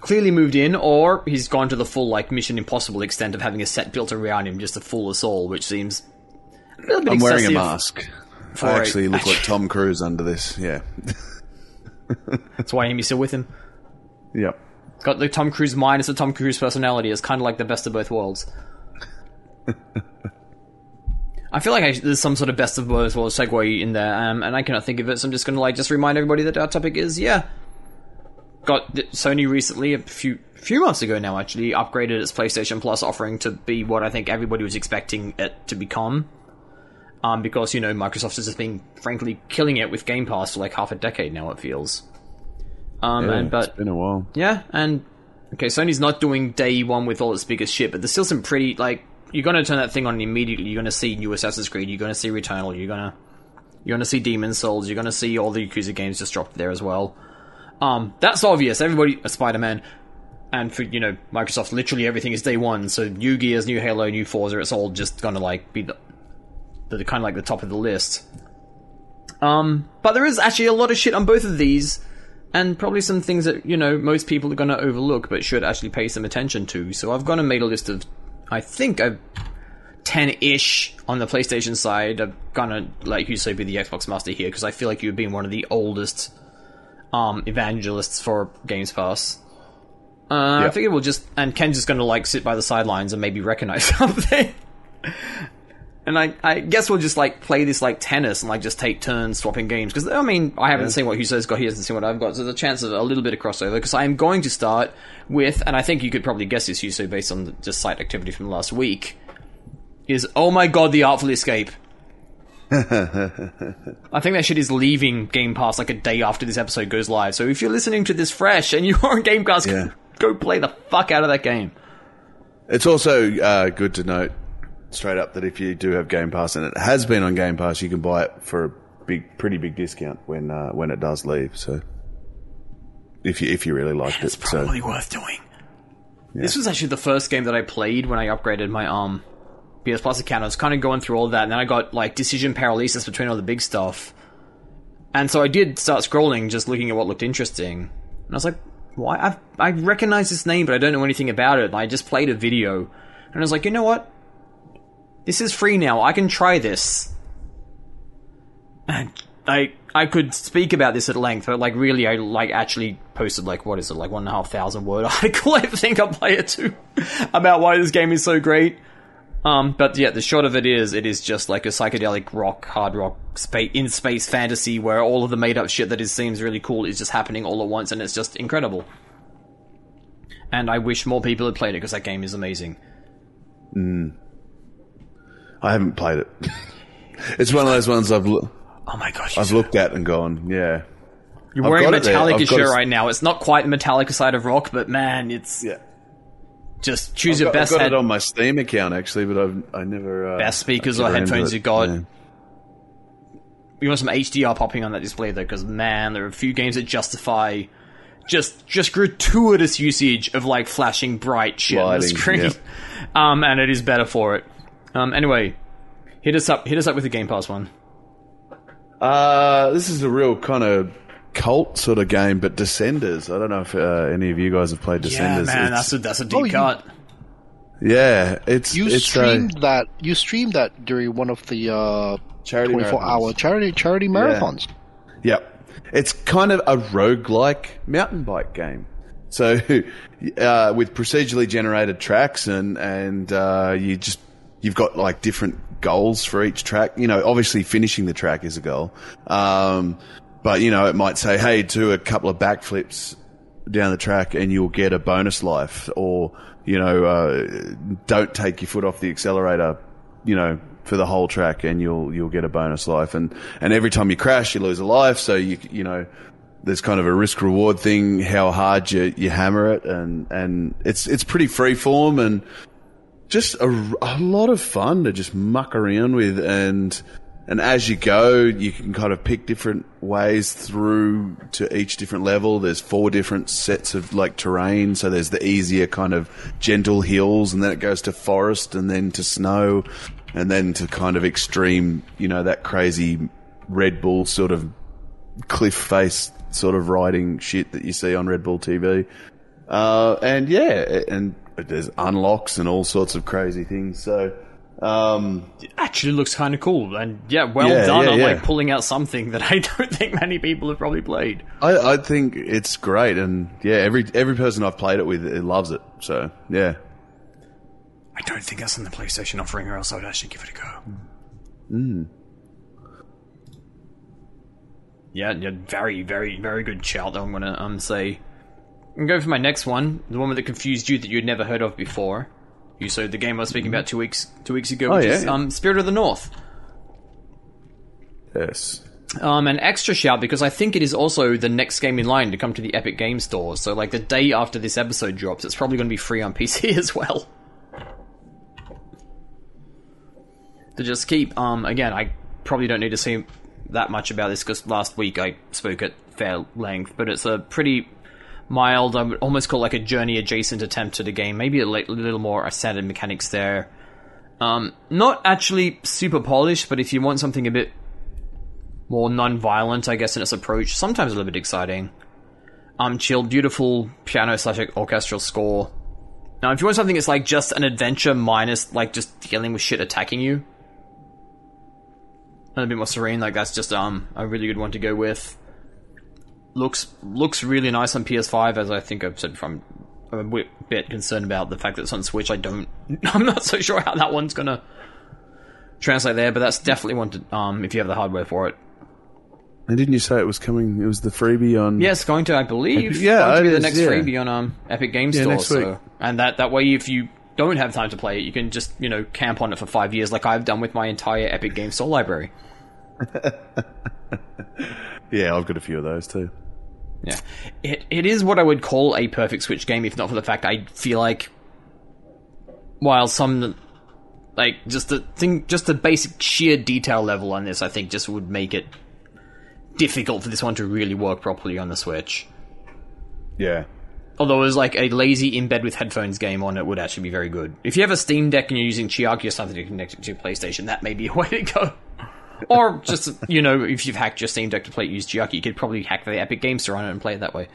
Speaker 2: clearly moved in, or he's gone to the full like Mission Impossible extent of having a set built around him just to fool us all, which seems a little bit
Speaker 1: I'm wearing a mask. I
Speaker 2: a-
Speaker 1: actually look like Tom Cruise under this. Yeah.
Speaker 2: That's why Amy's still with him.
Speaker 1: yep.
Speaker 2: Got the Tom Cruise minus the Tom Cruise personality. It's kind of like the best of both worlds. I feel like I, there's some sort of best of both worlds segue in there, um, and I cannot think of it. So I'm just going to like just remind everybody that our topic is yeah. Got Sony recently a few few months ago now actually upgraded its PlayStation Plus offering to be what I think everybody was expecting it to become. Um, because you know Microsoft has just been frankly killing it with Game Pass for like half a decade now. It feels. Um,
Speaker 1: Yeah,
Speaker 2: and, but
Speaker 1: it's been a while.
Speaker 2: yeah, and okay, Sony's not doing day one with all its biggest shit, but there's still some pretty like you're gonna turn that thing on immediately. You're gonna see new Assassin's Creed. You're gonna see Returnal. You're gonna you're gonna see Demon Souls. You're gonna see all the Yakuza games just dropped there as well. Um, that's obvious. Everybody, uh, Spider Man, and for you know Microsoft, literally everything is day one. So new Gears, new Halo, new Forza. It's all just gonna like be the, the kind of like the top of the list. Um, but there is actually a lot of shit on both of these, and probably some things that you know most people are gonna overlook, but should actually pay some attention to. So I've gone and made a list of, I think a ten-ish on the PlayStation side. I'm gonna let you say be the Xbox master here because I feel like you've been one of the oldest um, evangelists for Games Pass. Uh, I
Speaker 1: Yeah.
Speaker 2: figured we'll just and Ken's just gonna like sit by the sidelines and maybe recognize something. And I, I guess we'll just like play this like tennis and like just take turns swapping games because I mean I haven't seen what Hewso's got, he hasn't seen what I've got, so there's a chance of a little bit of crossover because I am going to start with, and I think you could probably guess this Huso based on the, just site activity from last week, is oh my god the Artful Escape. I think that shit is leaving Game Pass like a day after this episode goes live. So if you're listening to this fresh and you're on Game Pass,
Speaker 1: Yeah.
Speaker 2: go play the fuck out of that game.
Speaker 1: It's also uh, good to note straight up that if you do have Game Pass and it has been on Game Pass, you can buy it for a big, pretty big discount when uh, when it does leave. So if you if you really liked
Speaker 2: It's
Speaker 1: it, so
Speaker 2: probably worth doing. This was actually the first game that I played when I upgraded my um PS Plus account. I was kind of going through all that, and then I got like decision paralysis between all the big stuff. And so I did start scrolling, just looking at what looked interesting. And I was like, "Why? I've, I recognize this name, but I don't know anything about it." And I just played a video, and I was like, "You know what? This is free now. I can try this." And I I could speak about this at length, but like really, I like actually posted like what is it like one and a half thousand word article I think on Player Two about why this game is so great. Um, but yeah, the short of it is, it is just like a psychedelic rock, hard rock, spa- in space fantasy where all of the made up shit that is seems really cool is just happening all at once, and it's just incredible. And I wish more people had played it because that game is amazing.
Speaker 1: I haven't played it. it's one of those ones I've
Speaker 2: Oh my gosh,
Speaker 1: I've looked at and gone, yeah,
Speaker 2: you're
Speaker 1: I've
Speaker 2: wearing a
Speaker 1: got it there. I've
Speaker 2: Metallica shirt right now. It's not quite the Metallica side of rock, but man, it's
Speaker 1: yeah.
Speaker 2: Just choose
Speaker 1: I've
Speaker 2: your
Speaker 1: got,
Speaker 2: best
Speaker 1: I've got
Speaker 2: head,
Speaker 1: it on my Steam account actually, but I've I never uh,
Speaker 2: best speakers or headphones you got.
Speaker 1: Yeah.
Speaker 2: you want some HDR popping on that display though, because man, there are a few games that justify just just gratuitous usage of like flashing bright shit on the screen.
Speaker 1: yeah.
Speaker 2: Um, and it is better for it. Um, anyway, hit us up. Hit us up with the Game Pass one.
Speaker 1: Uh, this is a real kind of cult sort of game, but Descenders. I don't know if uh, any of you guys have played Descenders.
Speaker 2: Yeah,
Speaker 1: Descenders.
Speaker 2: man,
Speaker 1: It's-
Speaker 2: that's a that's a deep
Speaker 3: Oh, you-
Speaker 2: cut.
Speaker 1: yeah, it's
Speaker 3: You
Speaker 1: it's uh,
Speaker 3: streamed that. You streamed that during one of the uh,
Speaker 1: Charity
Speaker 3: 24 hour charity charity marathons.
Speaker 1: Yep. It's kind of a roguelike mountain bike game. So, uh, with procedurally generated tracks and, and, uh, you just, you've got like different goals for each track. You know, obviously finishing the track is a goal. Um, but you know, it might say, hey, do a couple of backflips down the track and you'll get a bonus life or, you know, uh, don't take your foot off the accelerator, you know, for the whole track and you'll, you'll get a bonus life. And, and every time you crash, you lose a life. So you, you know, there's kind of a risk reward thing, how hard you, you hammer it. And, and it's, it's pretty free form and just a, a lot of fun to just muck around with and, and as you go, you can kind of pick different ways through to each different level. There's four different sets of like terrain. So there's the easier kind of gentle hills and then it goes to forest and then to snow and then to kind of extreme, you know, that crazy Red Bull sort of cliff face sort of riding shit that you see on Red Bull TV. Uh, and yeah, and there's unlocks and all sorts of crazy things. So, um,
Speaker 2: It actually looks kind of cool, and yeah, well
Speaker 1: Yeah,
Speaker 2: done
Speaker 1: yeah,
Speaker 2: on
Speaker 1: yeah.
Speaker 2: like pulling out something that I don't think many people have probably played.
Speaker 1: I, I think it's great, and yeah, every every person I've played it with it loves it. So yeah,
Speaker 2: I don't think that's on the PlayStation offering, or else I would actually give it a go.
Speaker 1: Hmm.
Speaker 2: Yeah, yeah, very, very, very good shout. I'm gonna um say. I'm going for my next one, the one that confused you that you'd never heard of before. You so the game I was speaking about two weeks two weeks ago,
Speaker 1: Oh,
Speaker 2: which
Speaker 1: yeah,
Speaker 2: is
Speaker 1: yeah.
Speaker 2: um Spirit of the North.
Speaker 1: yes,
Speaker 2: Um, an extra shout because I think it is also the next game in line to come to the Epic Game Store. So, like the day after this episode drops, it's probably going to be free on PC as well. To just keep, um, again, I probably don't need to say that much about this because last week I spoke at fair length, but it's a pretty mild, I would almost call like a journey adjacent attempt to the game. Maybe a little more standard mechanics there. Um, not actually super polished, but if you want something a bit more non-violent, I guess, in its approach, sometimes a little bit exciting. Um, chilled, beautiful piano slash orchestral score. Now, if you want something that's like just an adventure minus like just dealing with shit attacking you, and a bit more serene, like that's just um a really good one to go with. Looks looks really nice on PS5, as I think I've said from. I'm a bit- concerned about the fact that it's on Switch. I don't, I'm not so sure how that one's gonna translate there, but that's definitely one to um if you have the hardware for it.
Speaker 1: And didn't you say it was coming? It was the freebie on.
Speaker 2: Yeah, it's going to, I believe,
Speaker 1: Yeah,
Speaker 2: going to be the
Speaker 1: is,
Speaker 2: next
Speaker 1: yeah.
Speaker 2: freebie on um Epic Game
Speaker 1: Yeah,
Speaker 2: Store. so, and that that way, if you don't have time to play it, you can just you know camp on it for five years, like I've done with my entire Epic Game Store library.
Speaker 1: yeah, I've got a few of those too.
Speaker 2: Yeah, it it is what I would call a perfect Switch game, if not for the fact I feel like while some like just the thing, just the basic sheer detail level on this, I think just would make it difficult for this one to really work properly on the Switch.
Speaker 1: Yeah.
Speaker 2: Although it was like a lazy in bed with headphones game on it would actually be very good. If you have a Steam Deck and you're using Chiaki or something to connect it to your PlayStation, that may be a way to go. Or just you know, if you've hacked your Steam Deck to play use Chiaki, you could probably hack the Epic Game Store on it and play it that way.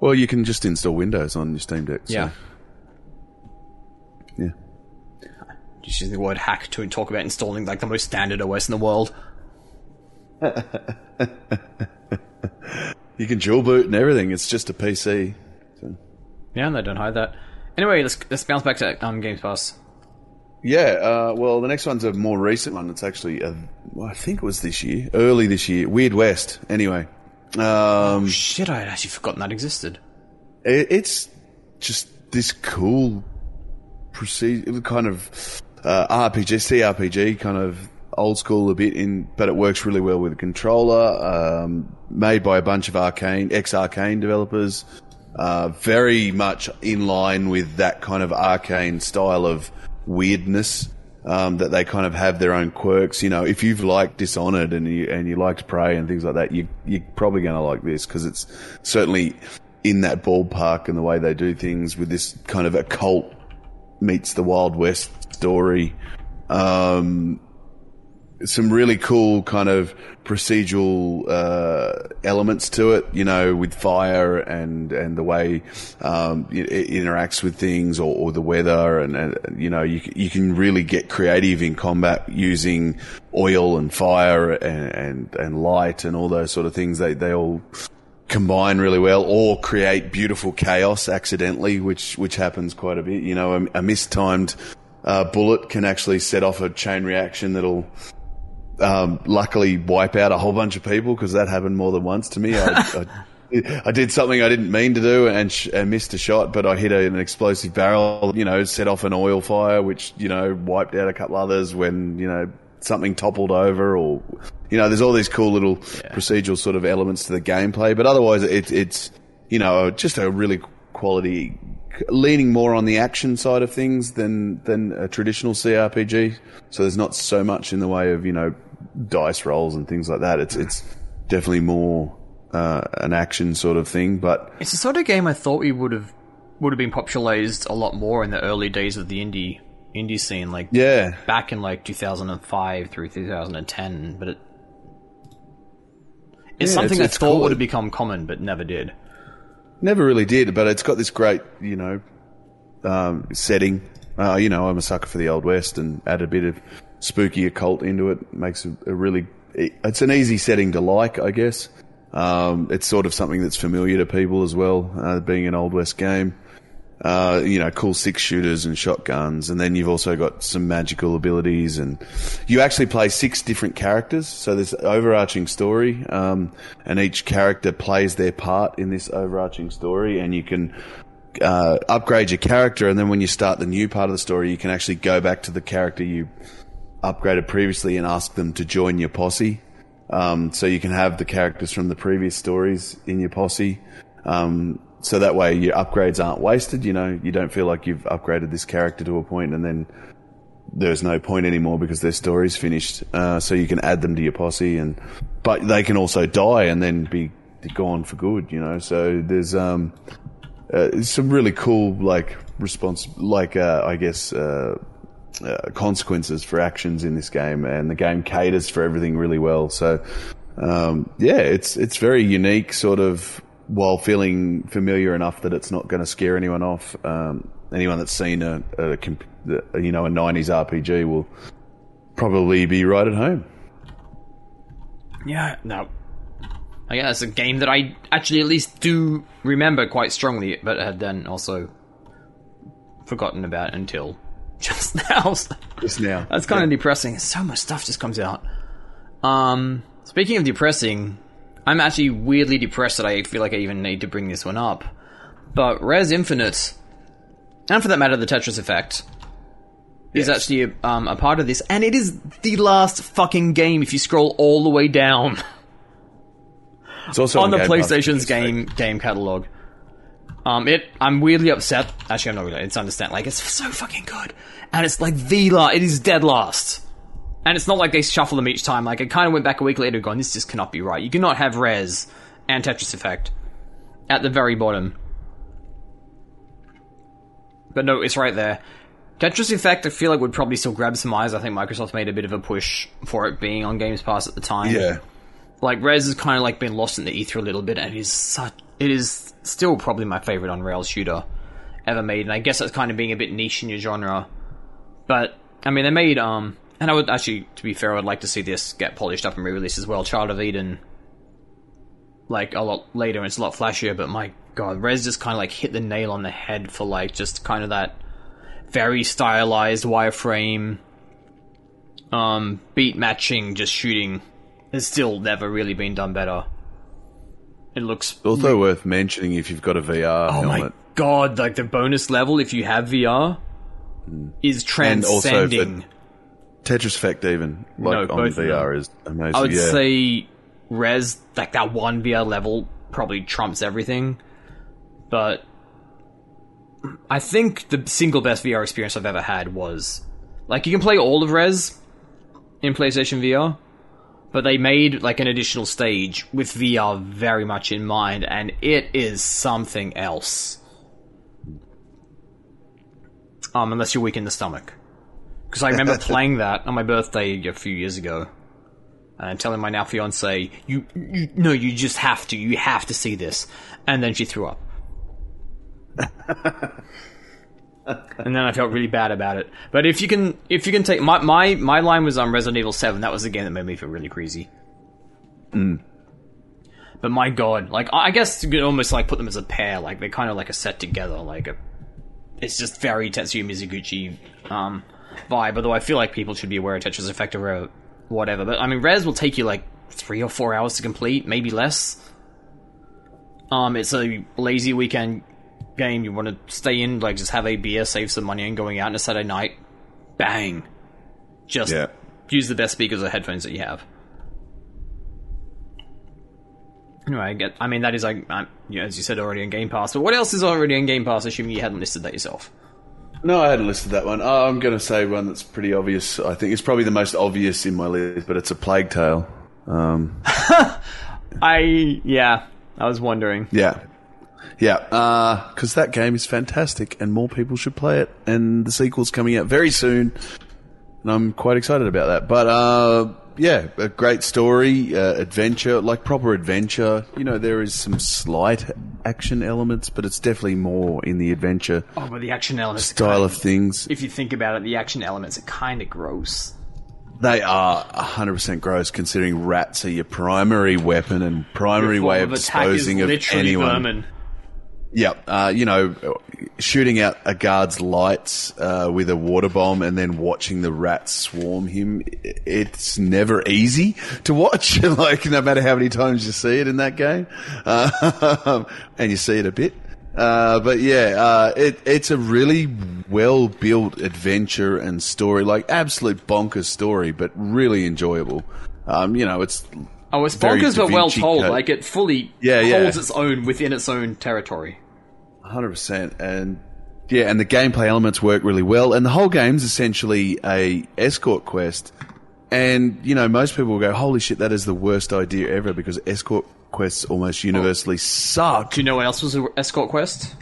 Speaker 1: Well, you can just install Windows on your Steam Deck. So,
Speaker 2: Yeah.
Speaker 1: Yeah.
Speaker 2: Just using the word hack to talk about installing like the most standard OS in the world.
Speaker 1: You can dual boot and everything. It's just a PC. So.
Speaker 2: Yeah, and they don't hide that. Anyway, let's let's bounce back to um, Games Pass.
Speaker 1: Yeah, uh, well, the next one's a more recent one. It's actually, uh well, I think it was this year, early this year. Weird West, anyway. Um,
Speaker 2: Shit, I had actually forgotten that existed.
Speaker 1: it, it's just this cool procedure, kind of uh, RPG, CRPG, kind of old school a bit in, but it works really well with a controller. Um, made by a bunch of Arkane, ex Arkane developers. Uh, very much in line with that kind of Arkane style of weirdness. Um, that they kind of have their own quirks. You know, if you've liked Dishonored and you and you liked Prey and things like that, you you're probably going to like this because it's certainly in that ballpark and the way they do things with this kind of occult meets the Wild West story. Um, some really cool kind of procedural uh, elements to it, you know, with fire and and the way um, it, it interacts with things, or, or the weather, and, and you know, you you can really get creative in combat using oil and fire and and, and light and all those sort of things. They they all combine really well or create beautiful chaos accidentally, which which happens quite a bit. You know, a, a mistimed uh, bullet can actually set off a chain reaction that'll um, luckily wipe out a whole bunch of people because that happened more than once to me. I, I, I did something I didn't mean to do and, sh- and missed a shot, but I hit a, an explosive barrel, you know, set off an oil fire, which, you know, wiped out a couple others when, you know, something toppled over or, you know, there's all these cool little procedural sort of elements to the gameplay, but otherwise it, it's, you know, just a really quality, leaning more on the action side of things than, than a traditional CRPG. So there's not so much in the way of, you know, dice rolls and things like that. It's, it's definitely more, uh, an action sort of thing, but
Speaker 2: It's the sort of game I thought we would have would have been popularized a lot more in the early days of the indie indie scene, like
Speaker 1: yeah,
Speaker 2: back in like 2005 through 2010. But it it's
Speaker 1: Yeah,
Speaker 2: something
Speaker 1: it's-
Speaker 2: I thought
Speaker 1: cool.
Speaker 2: would have become common, but never did.
Speaker 1: Never really did, but it's got this great, you know, um, setting. Uh, you know, I'm a sucker for the Old West and add a bit of spooky occult into it. Makes a, really, it's an easy setting to like, I guess. Um, it's sort of something that's familiar to people as well, uh, being an Old West game. Uh, you know, cool six shooters and shotguns, and then you've also got some magical abilities, and you actually play six different characters. So there's overarching story, um, and each character plays their part in this overarching story, and you can uh, upgrade your character, and then when you start the new part of the story, you can actually go back to the character you upgraded previously and ask them to join your posse. Um, so you can have the characters from the previous stories in your posse. Um, so that way your upgrades aren't wasted. You know, you don't feel like you've upgraded this character to a point and then there's no point anymore because their story's finished. Uh, so you can add them to your posse and, but they can also die and then be gone for good, you know. So there's, um, uh, some really cool, like, response, like, uh, I guess, uh, consequences for actions in this game, and the game caters for everything really well. So, um, yeah, it's it's very unique, sort of, while feeling familiar enough that it's not going to scare anyone off. Um, anyone that's seen a, a, a you know a '90s RPG will probably be right at home.
Speaker 2: Yeah, no. I guess it's a game that I actually at least do remember quite strongly, but had then also forgotten about until just now.
Speaker 1: Just now.
Speaker 2: That's kind of depressing. So much stuff just comes out. Um, speaking of depressing, I'm actually weirdly depressed that I feel like I even need to bring this one up. But Rez Infinite, and for that matter, the Tetris Effect, is actually a, um, a part of this, and it is the last fucking game if you scroll all the way down
Speaker 1: It's also
Speaker 2: on the
Speaker 1: Game
Speaker 2: PlayStation's
Speaker 1: so-
Speaker 2: game game catalog. Um, it. I'm weirdly upset. Actually, I'm not really. It's understand. Like, it's so fucking good, and it's like the last. It is dead last, and it's not like they shuffle them each time. Like, it kind of went back a week later, going, "This just cannot be right." You cannot have Rez and Tetris Effect at the very bottom. But no, it's right there. Tetris Effect, I feel like would probably still grab some eyes. I think Microsoft made a bit of a push for it being on Games Pass at the time
Speaker 1: Yeah.
Speaker 2: like Rez has kind of like been lost in the ether a little bit, and it is such. It is still probably my favorite on rail shooter ever made, and I guess that's kind of being a bit niche in your genre. But I mean, they made um, and I would actually, to be fair, I'd like to see this get polished up and re-released as well. Child of Eden, like a lot later, and it's a lot flashier. But my god, Rez just kind of like hit the nail on the head for like just kind of that very stylized wireframe, um, beat matching, just shooting has still never really been done better. It looks
Speaker 1: Also worth mentioning if you've got a VR helmet.
Speaker 2: oh my god, like the bonus level if you have VR hmm. is
Speaker 1: And also
Speaker 2: transcending.
Speaker 1: Tetris Effect even like
Speaker 2: No,
Speaker 1: on VR is amazing.
Speaker 2: I would
Speaker 1: yeah.
Speaker 2: say Rez like that one VR level probably trumps everything. But I think the single best VR experience I've ever had was like you can play all of Rez in PlayStation VR, but they made like an additional stage with VR very much in mind, and it is something else. Um, unless you're weak in the stomach. Because I remember playing that on my birthday a few years ago, and telling my now fiance, "You, you, no, you just have to, you have to see this," and then she threw up. and then I felt really bad about it. But if you can, if you can take my my my line was on Resident Evil Seven. That was the game that made me feel really queasy. But my god, like I I guess you could almost like put them as a pair. Like they're kind of like a set together. Like a, it's just very Tetsuya Mizuguchi um, vibe. Although I feel like people should be aware of Tetris Effect or whatever. But I mean, Rez will take you like three or four hours to complete, maybe less. Um, it's a lazy weekend game. You want to stay in, like just have a beer, save some money, and going out on a Saturday night. Bang, just
Speaker 1: Yeah.
Speaker 2: use the best speakers or headphones that you have. Anyway, I get. I mean, that is like, um, you know, as you said already in Game Pass. But what else is already in Game Pass? Assuming you hadn't listed that yourself.
Speaker 1: No, I hadn't listed that one. Oh, I'm going to say one that's pretty obvious. I think it's probably the most obvious in my list, but it's a Plague Tale. Um,
Speaker 2: I yeah, I was wondering.
Speaker 1: yeah. Yeah, because that game is fantastic and more people should play it. And the sequel's coming out very soon. And I'm quite excited about that. But uh, yeah, a great story, uh, adventure, like proper adventure. You know, there is some slight action elements, but it's definitely more in the adventure
Speaker 2: Oh, but the action elements.
Speaker 1: style
Speaker 2: kind
Speaker 1: of things.
Speaker 2: If you think about it, the action elements are kind of gross.
Speaker 1: They are 100% gross considering rats are your primary weapon and primary way
Speaker 2: form
Speaker 1: of disposing of anyone.
Speaker 2: vermin.
Speaker 1: Yep. Uh, you know, shooting out a guard's lights uh, with a water bomb and then watching the rats swarm him, it's never easy to watch. like, no matter how many times you see it in that game. Uh, and you see it a bit. Uh, but yeah, uh, it, it's a really well built adventure and story, like absolute bonkers story, but really enjoyable. Um, you know, it's
Speaker 2: Oh, it's bonkers but well told.
Speaker 1: Code.
Speaker 2: Like it fully
Speaker 1: Yeah, yeah.
Speaker 2: holds its own within its own territory.
Speaker 1: Hundred percent, and yeah, and the gameplay elements work really well, and the whole game's essentially a escort quest. And you know, most people will go, "Holy shit, that is the worst idea ever," because escort quests almost universally suck.
Speaker 2: Do you know what else was an escort quest?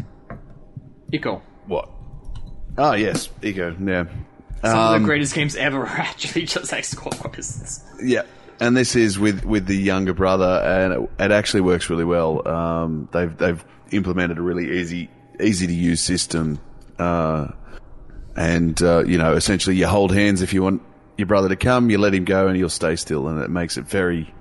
Speaker 2: Ico.
Speaker 1: What? Oh yes, Ico. Yeah,
Speaker 2: Some of
Speaker 1: Um,
Speaker 2: the greatest games ever are actually just escort quests.
Speaker 1: yeah. And this is with with the younger brother, and it, it actually works really well. Um, they've they've implemented a really easy easy to use system, uh, and uh, you know, essentially, you hold hands if you want your brother to come, you let him go, and he'll stay still, and it makes it very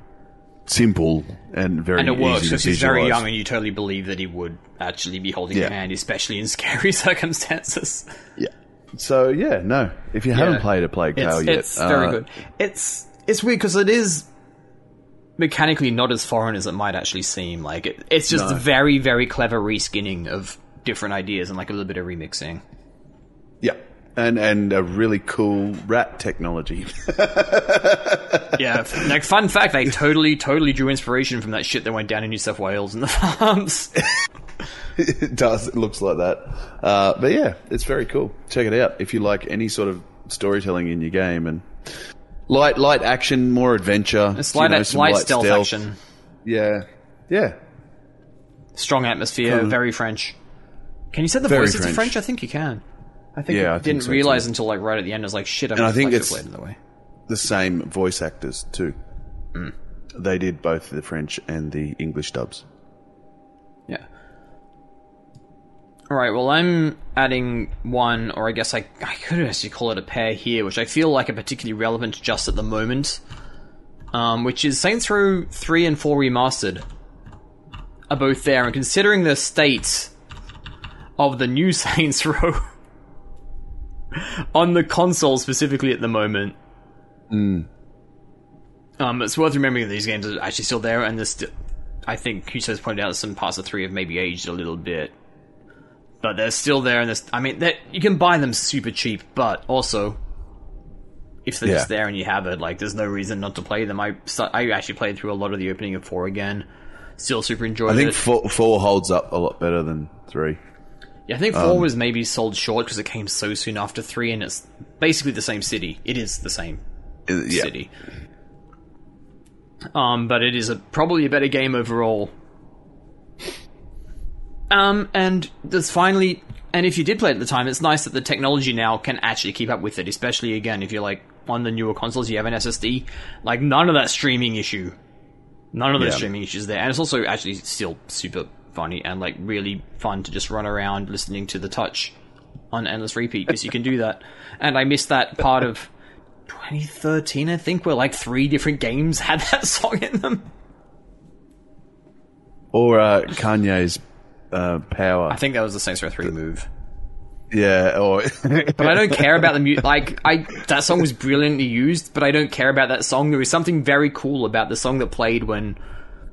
Speaker 1: simple and very
Speaker 2: And it works because he's very young and you totally believe that he would actually be holding
Speaker 1: Yeah.
Speaker 2: your hand, especially in scary circumstances.
Speaker 1: Yeah. So yeah, no. If you haven't played a
Speaker 2: It's,
Speaker 1: yet,
Speaker 2: it's very
Speaker 1: uh,
Speaker 2: good. It's it's weird because it is mechanically not as foreign as it might actually seem. Like it, it's just
Speaker 1: No.
Speaker 2: very very clever reskinning of different ideas and like a little bit of remixing.
Speaker 1: Yeah. And and a really cool rat technology.
Speaker 2: Yeah, like fun fact, they totally totally drew inspiration from that shit that went down in New South Wales in the farms.
Speaker 1: it does. It looks like that. Uh, but yeah, it's very cool. Check it out if you like any sort of storytelling in your game and light light action, more adventure.
Speaker 2: It's
Speaker 1: you
Speaker 2: light,
Speaker 1: know, some
Speaker 2: light, stealth, action,
Speaker 1: Yeah. Yeah.
Speaker 2: strong atmosphere,
Speaker 1: Cool.
Speaker 2: very French. Can you set the
Speaker 1: Very
Speaker 2: voices to
Speaker 1: French.
Speaker 2: French? I think you can. I think
Speaker 1: Yeah,
Speaker 2: I
Speaker 1: I
Speaker 2: didn't
Speaker 1: so,
Speaker 2: realize
Speaker 1: too.
Speaker 2: until like right at the end. I was like, shit,
Speaker 1: And I think it's-
Speaker 2: the way.
Speaker 1: The same voice actors too.
Speaker 2: Mm.
Speaker 1: They did both the French and the English dubs.
Speaker 2: Yeah. All right. Well, I'm adding one, or I guess I I could actually call it a pair here, which I feel like are particularly relevant just at the moment. Um, which is Saints Row three and four remastered are both there, and considering the state of the new Saints Row on the console specifically at the moment. Um, it's worth remembering that these games are actually still there, and there's still, I think Hewso's pointed out that some parts of three have maybe aged a little bit, but they're still there. And there's, I mean, you can buy them super cheap, but also if they're just there and you have it, like there's no reason not to play them. I I actually played through a lot of the opening of four again. Still super enjoyed
Speaker 1: I think four, four holds up a lot better than three.
Speaker 2: yeah, I think
Speaker 1: um,
Speaker 2: four was maybe sold short because it came so soon after three, and it's basically the same city. It is the same
Speaker 1: Yeah.
Speaker 2: city. Um, but it is a, probably a better game overall. Um, and there's finally, and if you did play it at the time, it's nice that the technology now can actually keep up with it. Especially again, if you're like on the newer consoles, you have an SSD. Like none of that streaming issue, none of those
Speaker 1: Yeah.
Speaker 2: streaming issues there, and it's also actually still super funny and like really fun to just run around listening to the touch on endless repeat because you can do that. And I missed that part of 2013, I think, where like three different games had that song in them.
Speaker 1: Or uh, Kanye's uh, Power.
Speaker 2: I think that was the Saints Row 3 move.
Speaker 1: yeah. Or
Speaker 2: But I don't care about the music. Like, I that song was brilliantly used, but I don't care about that song. There was something very cool about the song that played when,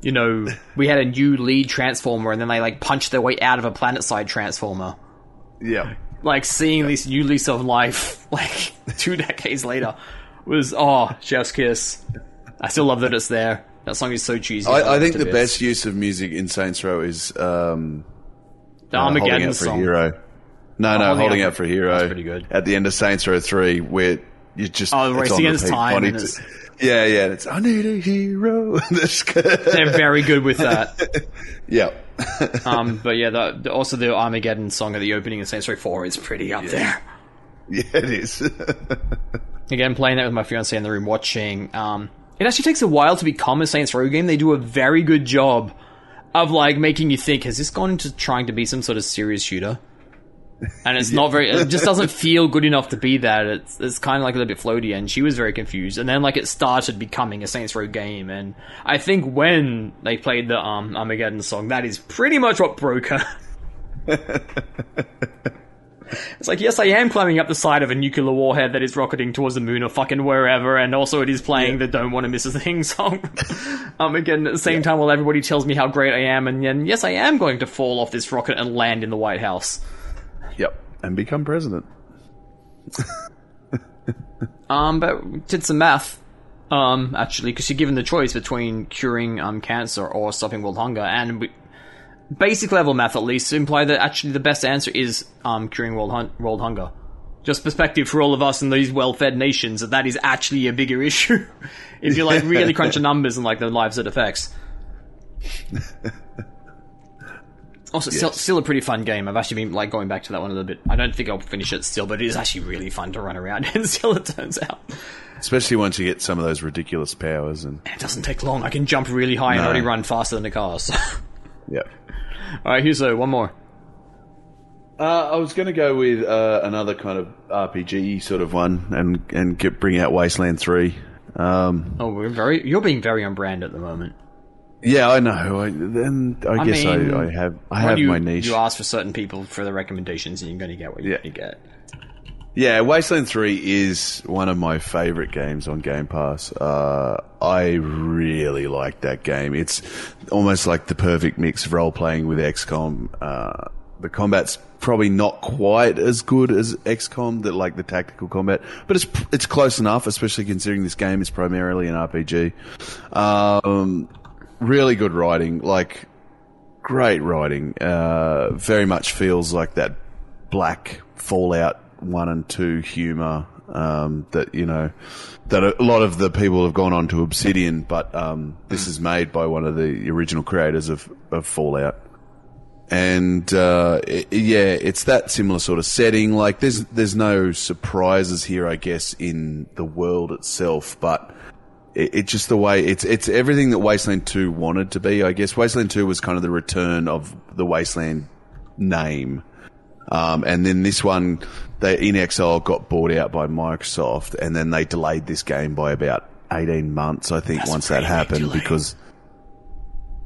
Speaker 2: you know, we had a new lead transformer, and then they like punched their way out of a planet-side transformer.
Speaker 1: yeah.
Speaker 2: Like seeing this new lease of life, like two decades later, was oh, chef's kiss. I still love that it's there. That song is so cheesy.
Speaker 1: I, I think the best use of music in Saints Row is um,
Speaker 2: the
Speaker 1: uh, holding
Speaker 2: Armageddon
Speaker 1: out for
Speaker 2: song.
Speaker 1: a hero. No, no,
Speaker 2: Holding
Speaker 1: holding
Speaker 2: Out
Speaker 1: out
Speaker 2: for-
Speaker 1: a hero.
Speaker 2: that's pretty good.
Speaker 1: At the end of Saints Row three, where you just
Speaker 2: Oh, Race Against Time,
Speaker 1: Bonnie
Speaker 2: it's-
Speaker 1: yeah, yeah. It's I need a hero.
Speaker 2: They're very good with that.
Speaker 1: yeah,
Speaker 2: Um, but yeah, the, also the Armageddon song at the opening of Saints Row 4 is pretty up there.
Speaker 1: yeah, it is.
Speaker 2: Again, playing that with my fiance in the room, watching. Um, it actually takes a while to become a Saints Row game. They do a very good job of like making you think: Has this gone into trying to be some sort of serious shooter? And it's not very. It just doesn't feel good enough to be that. It's it's kind of like a little bit floaty, and she was very confused. And then like it started becoming a Saints Row game, and I think when they played the um, Armageddon song, that is pretty much what broke her. It's like, yes, I am climbing up the side of a nuclear warhead that is rocketing towards the moon or fucking wherever, and also it is playing the Don't Want to Miss a Thing song. um, again, at the same time, while everybody tells me how great I am, and then, yes, I am going to fall off this rocket and land in the White House.
Speaker 1: yep, and become president.
Speaker 2: Um, but did some math. Um, actually, because you're given the choice between curing um cancer or stopping world hunger, and we, basic level math at least imply that actually the best answer is um curing world hun- world hunger. Just perspective for all of us in these well-fed nations that that is actually a bigger issue. if you like really crunch the numbers and like the lives it affects. Also, still, still a pretty fun game. I've actually been like going back to that one a little bit. I don't think I'll finish it still, but it is actually really fun to run around in. Still, it turns out
Speaker 1: Especially once you get some of those ridiculous powers and
Speaker 2: it doesn't take long. I can jump really high and already run faster than the cars.
Speaker 1: Yeah.
Speaker 2: All right, here's a one more.
Speaker 1: Uh, I was going to go with uh, another kind of RPG sort of one, and and get, bring out Wasteland Three. Um,
Speaker 2: Oh, we're very. You're being very on brand at the moment.
Speaker 1: yeah, I know. I, then I,
Speaker 2: I
Speaker 1: guess
Speaker 2: mean,
Speaker 1: I, I have I have
Speaker 2: you,
Speaker 1: my niche.
Speaker 2: You ask for certain people for the recommendations, and you're going to get what you
Speaker 1: Yeah.
Speaker 2: get.
Speaker 1: Yeah, Wasteland 3 is one of my favorite games on Game Pass. Uh, I really like that game. It's almost like the perfect mix of role playing with XCOM. Uh, the combat's probably not quite as good as XCOM, that like the tactical combat, but it's it's close enough, especially considering this game is primarily an RPG. Um, really good writing, like great writing. Uh, very much feels like that black Fallout one and two humor um, that you know that a lot of the people have gone on to Obsidian, but um, this is made by one of the original creators of, of Fallout. And uh, i yeah, it's that similar sort of setting. Like there's there's no surprises here, I guess, in the world itself, but it, it's just the way it's it's everything that Wasteland Two wanted to be. I guess Wasteland Two was kind of the return of the Wasteland name, um, and then this one, they inXile got bought out by Microsoft, and then they delayed this game by about eighteen months, I think, once that happened because.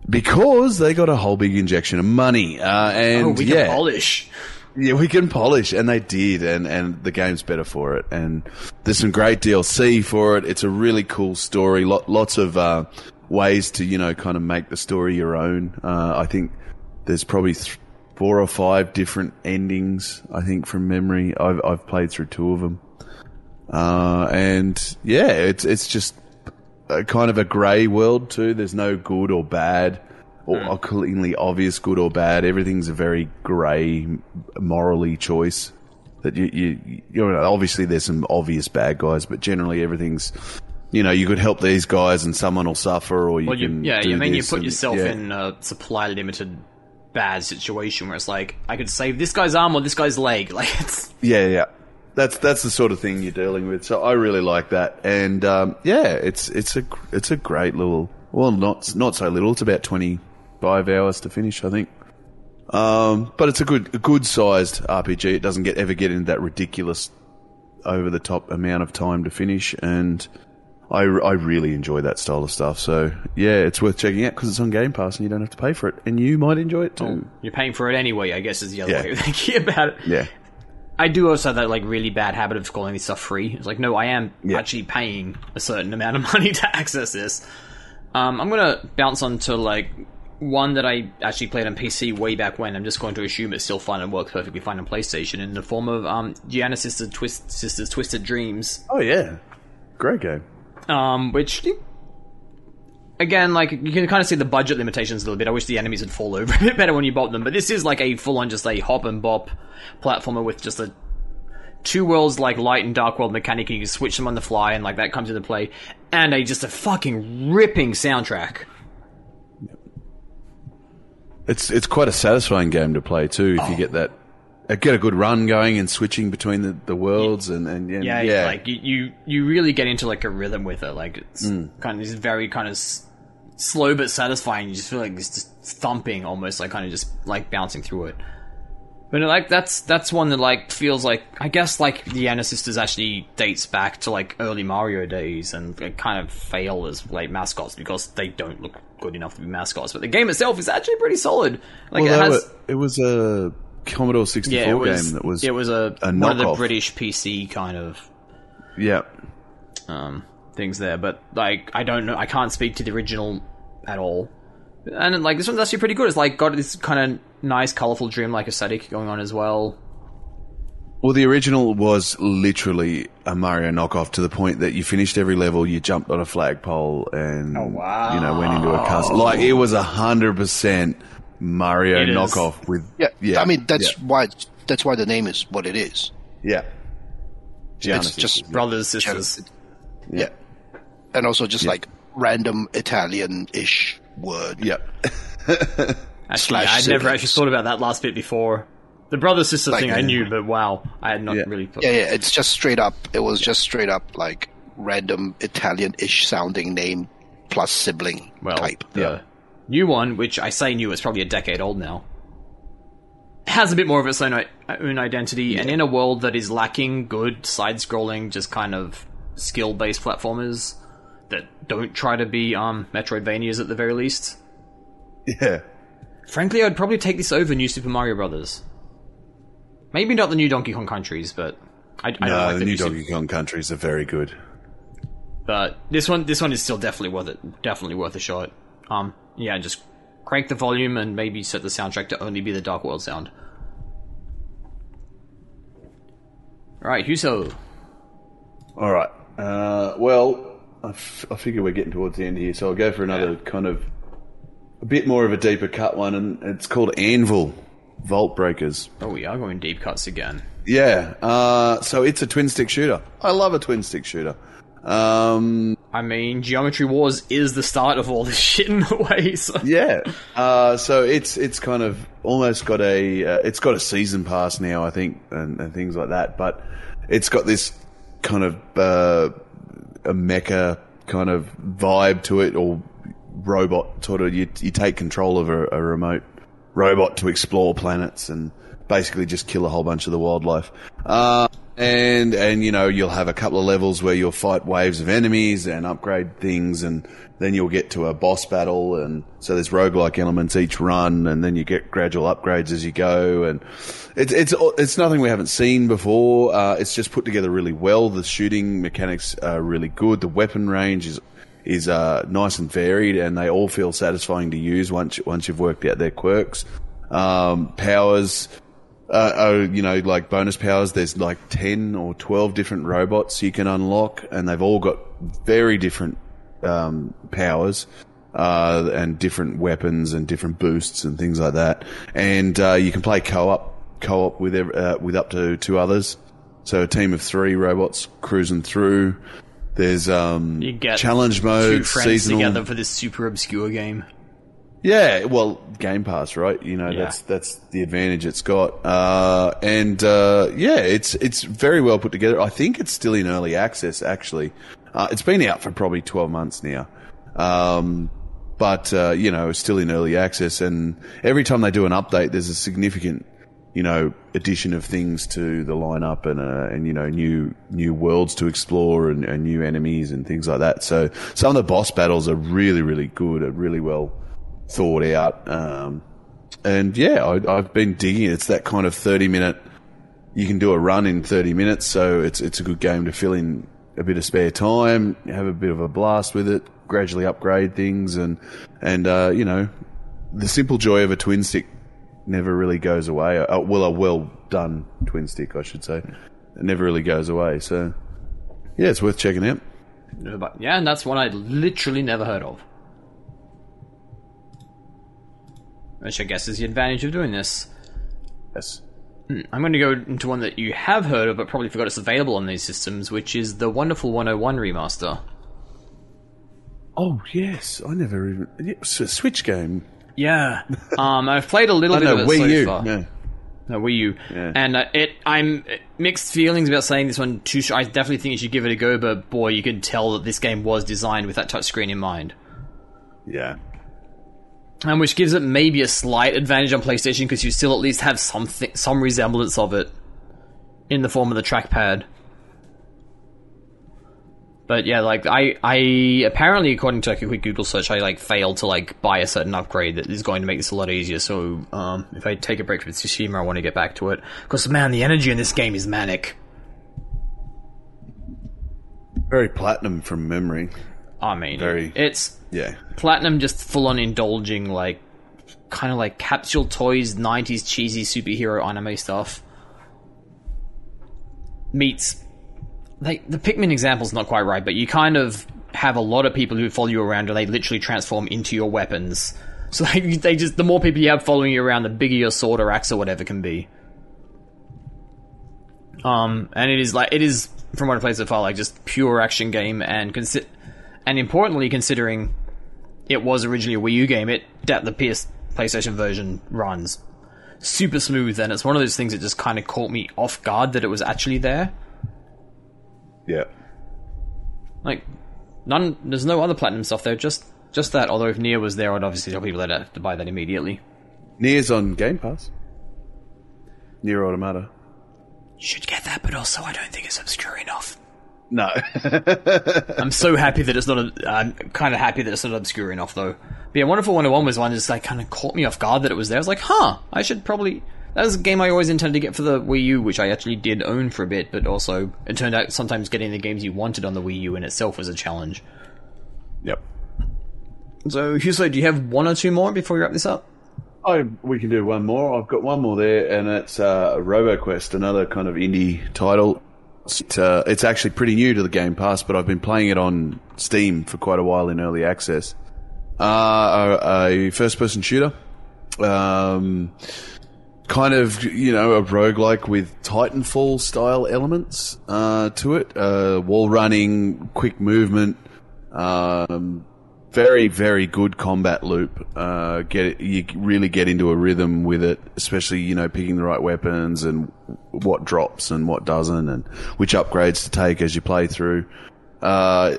Speaker 1: Because they got a whole big injection of money, uh, and
Speaker 2: Oh, we
Speaker 1: yeah,
Speaker 2: can polish.
Speaker 1: yeah, we can polish, and they did, and, and the game's better for it. And there's some great DLC for it. It's a really cool story. Lot, lots of uh, ways to you know kind of make the story your own. Uh, I think there's probably th- four or five different endings. I think from memory, I've I've played through two of them, uh, and yeah, it's it's just a kind of a grey world too. There's no good or bad or, or cleanly obvious good or bad. Everything's a very grey, morally choice. That you, you, you know, obviously there's some obvious bad guys, but generally everything's, you know, you could help these guys and someone will suffer, or you
Speaker 2: Well, you,
Speaker 1: can.
Speaker 2: yeah, you mean you put
Speaker 1: and-
Speaker 2: yourself
Speaker 1: yeah.
Speaker 2: in a supply limited bad situation where it's like I could save this guy's arm or this guy's leg. Like it's
Speaker 1: Yeah, yeah. That's that's the sort of thing you're dealing with. So I really like that, and um, yeah, it's it's a it's a great little. Well, not not so little. It's about twenty five hours to finish, I think. Um, but it's a good a good sized RPG. It doesn't get ever get into that ridiculous over the top amount of time to finish, and I, I really enjoy that style of stuff. So yeah, it's worth checking out because it's on Game Pass and you don't have to pay for it, and you might enjoy it too.
Speaker 2: you're paying for it anyway. I guess is the other
Speaker 1: Yeah.
Speaker 2: way of thinking about it.
Speaker 1: Yeah.
Speaker 2: I do also have that like really bad habit of calling this stuff free. It's like no, I am
Speaker 1: Yeah.
Speaker 2: actually paying a certain amount of money to access this. Um, I'm gonna bounce on to like one that I actually played on PC way back when. I'm just going to assume it's still fun and works perfectly fine on PlayStation in the form of um, Giana Sisters, Twist, Sisters Twisted Dreams.
Speaker 1: Oh yeah, great game.
Speaker 2: Um, which again, like you can kind of see the budget limitations a little bit. I wish the enemies would fall over a bit better when you bop them, but this is like a full-on just a hop and bop platformer with just a two worlds like light and dark world mechanic. You can switch them on the fly, and like that comes into play, and a just a fucking ripping soundtrack.
Speaker 1: It's it's quite a satisfying game to play too if you get that get a good run going and switching between the, the worlds and and, and
Speaker 2: Yeah,
Speaker 1: yeah,
Speaker 2: like you, you really get into like a rhythm with it. Like it's
Speaker 1: Mm.
Speaker 2: kind of this very kind of s- slow but satisfying. You just feel like it's just thumping, almost like kind of just like bouncing through it. But like that's that's one that like feels like I guess like the Anna sisters actually dates back to like early Mario days and they kind of fail as like mascots because they don't look good enough to be mascots. But the game itself is actually pretty solid. Like
Speaker 1: well,
Speaker 2: it has.
Speaker 1: were- it was a Commodore 64
Speaker 2: yeah, was.
Speaker 1: game that was
Speaker 2: it was a,
Speaker 1: a
Speaker 2: one of the. British PC kind of
Speaker 1: yeah
Speaker 2: um, things there, but like I don't know, I can't speak to the original at all. And like this one's actually pretty good. It's like got this kind of nice, colorful dream-like aesthetic going on as well.
Speaker 1: Well, the original was literally a Mario knockoff to the point that you finished every level, you jumped on a flagpole, and
Speaker 2: Oh, wow.
Speaker 1: you know went into a castle. Like it was a hundred percent Mario
Speaker 2: It is.
Speaker 1: knockoff with
Speaker 3: Yeah, yeah. I mean that's
Speaker 1: yeah,
Speaker 3: why that's why the name is what it is.
Speaker 1: yeah.
Speaker 3: It's just
Speaker 2: Brothers, sisters.
Speaker 3: yeah, and also just like random Italian-ish word.
Speaker 1: yeah.
Speaker 2: Actually,
Speaker 3: Slash
Speaker 2: I'd never actually thought about that last bit before. The brother sister
Speaker 3: Like,
Speaker 2: thing I knew, but wow, I had not
Speaker 1: Yeah.
Speaker 2: really put.
Speaker 3: Yeah, yeah, it's just straight up. It was just straight up like random Italian-ish sounding name plus sibling
Speaker 2: well,
Speaker 3: type.
Speaker 2: the
Speaker 1: Yeah.
Speaker 2: New one, which I say new, is probably a decade old now, has a bit more of its own, own identity, and in a world that is lacking good side-scrolling, just kind of skill-based platformers that don't try to be um, Metroidvanias at the very least.
Speaker 1: Yeah.
Speaker 2: Frankly, I'd probably take this over New Super Mario Brothers. Maybe not the new Donkey Kong countries, but I, I don't
Speaker 1: No,
Speaker 2: like
Speaker 1: the
Speaker 2: the
Speaker 1: new
Speaker 2: new Super-
Speaker 1: Donkey Kong countries are very good.
Speaker 2: But this one, this one is still definitely worth it. Definitely worth a shot. Um, yeah, just crank the volume and maybe set the soundtrack to only be the Dark World sound. Right, Hewso.
Speaker 1: All right. Uh, well, I, f- I figure we're getting towards the end here, so I'll go for another kind of a bit more of a deeper cut one, and it's called Anvil Vault Breakers.
Speaker 2: Oh, we are going deep cuts again.
Speaker 1: Yeah. Uh, so it's a twin stick shooter. I love a twin stick shooter. Um,
Speaker 2: I mean, Geometry Wars is the start of all this shit in a way. So.
Speaker 1: yeah. Uh, so it's it's kind of almost got a uh, it's got a season pass now, I think, and, and things like that. But it's got this kind of uh, a mecha kind of vibe to it, or robot sort of. You you take control of a, a remote robot to explore planets and basically just kill a whole bunch of the wildlife. Uh, and and you know you'll have a couple of levels where you'll fight waves of enemies and upgrade things, and then you'll get to a boss battle, and so there's roguelike elements each run, and then you get gradual upgrades as you go, and it's it's it's nothing we haven't seen before. Uh, it's just put together really well. The shooting mechanics are really good. The weapon range is is uh, nice and varied, and they all feel satisfying to use once once you've worked out their quirks. Um, powers, uh, oh, you know, like bonus powers. There's like ten or twelve different robots you can unlock, and they've all got very different um, powers. Uh, and different weapons and different boosts and things like that, and uh, you can play co-op co-op with uh, with up to two others. So a team of three robots cruising through. There's um,
Speaker 2: You get
Speaker 1: challenge
Speaker 2: two
Speaker 1: mode,
Speaker 2: friends
Speaker 1: seasonal.
Speaker 2: together for this super obscure game.
Speaker 1: Yeah, well, Game Pass, right? You know,
Speaker 2: Yeah.
Speaker 1: that's that's the advantage it's got. Uh, and uh, yeah, it's it's very well put together. I think it's still in early access. Actually, uh, it's been out for probably twelve months now. Um, but uh, you know, it's still in early access, and every time they do an update, there's a significant, you know, addition of things to the lineup, and uh, and you know, new new worlds to explore, and, and new enemies, and things like that. So some of the boss battles are really, really good, are really well thought out. Um, and yeah, I, I've been digging it. It's that kind of 30 minute, you can do a run in 30 minutes. So it's, it's a good game to fill in a bit of spare time, have a bit of a blast with it, gradually upgrade things and, and, uh, you know, the simple joy of a twin stick never really goes away. Uh, well, a well done twin stick, I should say. It never really goes away. So yeah, it's worth checking out.
Speaker 2: Yeah, and that's one I'd literally never heard of. Which I guess is the advantage of doing this.
Speaker 1: Yes.
Speaker 2: I'm going to go into one that you have heard of, but probably forgot it's available on these systems, which is the Wonderful 101 remaster.
Speaker 1: Oh yes, I never even it's a Switch game.
Speaker 2: Yeah. um, I've played a little
Speaker 1: I
Speaker 2: bit
Speaker 1: know
Speaker 2: of it
Speaker 1: Wii
Speaker 2: so
Speaker 1: U.
Speaker 2: far.
Speaker 1: Yeah.
Speaker 2: No, Wii U.
Speaker 1: Yeah.
Speaker 2: And uh, it, I'm uh, mixed feelings about saying this one too. sh- I definitely think you should give it a go, but boy, you can tell that this game was designed with that touchscreen in mind.
Speaker 1: Yeah.
Speaker 2: And which gives it maybe a slight advantage on PlayStation because you still at least have something, some resemblance of it in the form of the trackpad. But yeah, like I, I apparently according to like a quick Google search, I like failed to like buy a certain upgrade that is going to make this a lot easier. So um, if I take a break from Tsushima, I want to get back to it because man, the energy in this game is manic.
Speaker 1: Very platinum from memory.
Speaker 2: I mean,
Speaker 1: Very-
Speaker 2: it's
Speaker 1: Yeah.
Speaker 2: Platinum just full on indulging like kind of like capsule toys 90s cheesy superhero anime stuff. meets like the Pikmin example's not quite right, but you kind of have a lot of people who follow you around and they literally transform into your weapons. So like, they just the more people you have following you around, the bigger your sword or axe or whatever can be. Um, and it is like it is from what I played so far, like just pure action game, and consi- and importantly, considering it was originally a Wii U game, it that the PS PlayStation version runs super smooth, and it's one of those things that just kind of caught me off guard that it was actually there.
Speaker 1: Yeah.
Speaker 2: Like, none, there's no other platinum stuff there, just just that. Although if Nier was there, I'd obviously tell people that have to buy that immediately.
Speaker 1: Nier's on Game Pass. Nier Automata.
Speaker 2: Should get that, but also I don't think it's obscure enough.
Speaker 1: No.
Speaker 2: I'm so happy that it's not. A, I'm kind of happy that it's not obscure enough, though. But yeah, Wonderful 101 was one that just like kind of caught me off guard that it was there. I was like, huh, I should probably. That was a game I always intended to get for the Wii U, which I actually did own for a bit, but also it turned out sometimes getting the games you wanted on the Wii U in itself was a challenge.
Speaker 1: yep.
Speaker 2: So, Hewso, do you have one or two more before we wrap this up?
Speaker 1: Oh, we can do one more. I've got one more there, and it's uh, RoboQuest, another kind of indie title. It's, uh, it's actually pretty new to the Game Pass, but I've been playing it on Steam for quite a while in early access. Uh, a, a first-person shooter, um, kind of you know a roguelike with Titanfall style elements uh, to it. Uh, wall running, quick movement. Um, very very good combat loop. Uh, get it, you really get into a rhythm with it, especially you know picking the right weapons and what drops and what doesn't, and which upgrades to take as you play through. Uh,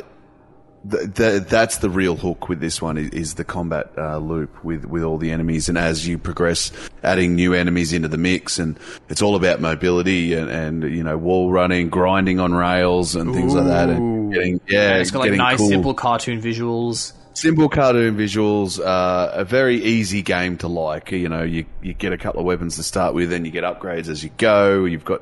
Speaker 1: th- th- that's the real hook with this one is, is the combat uh, loop with, with all the enemies, and as you progress, adding new enemies into the mix, and it's all about mobility and, and you know wall running, grinding on rails, and things like that, and getting yeah,
Speaker 2: it's got like nice,
Speaker 1: cool.
Speaker 2: simple cartoon visuals.
Speaker 1: Simple cartoon visuals, uh, a very easy game to like. You know, you, you get a couple of weapons to start with, and you get upgrades as you go. You've got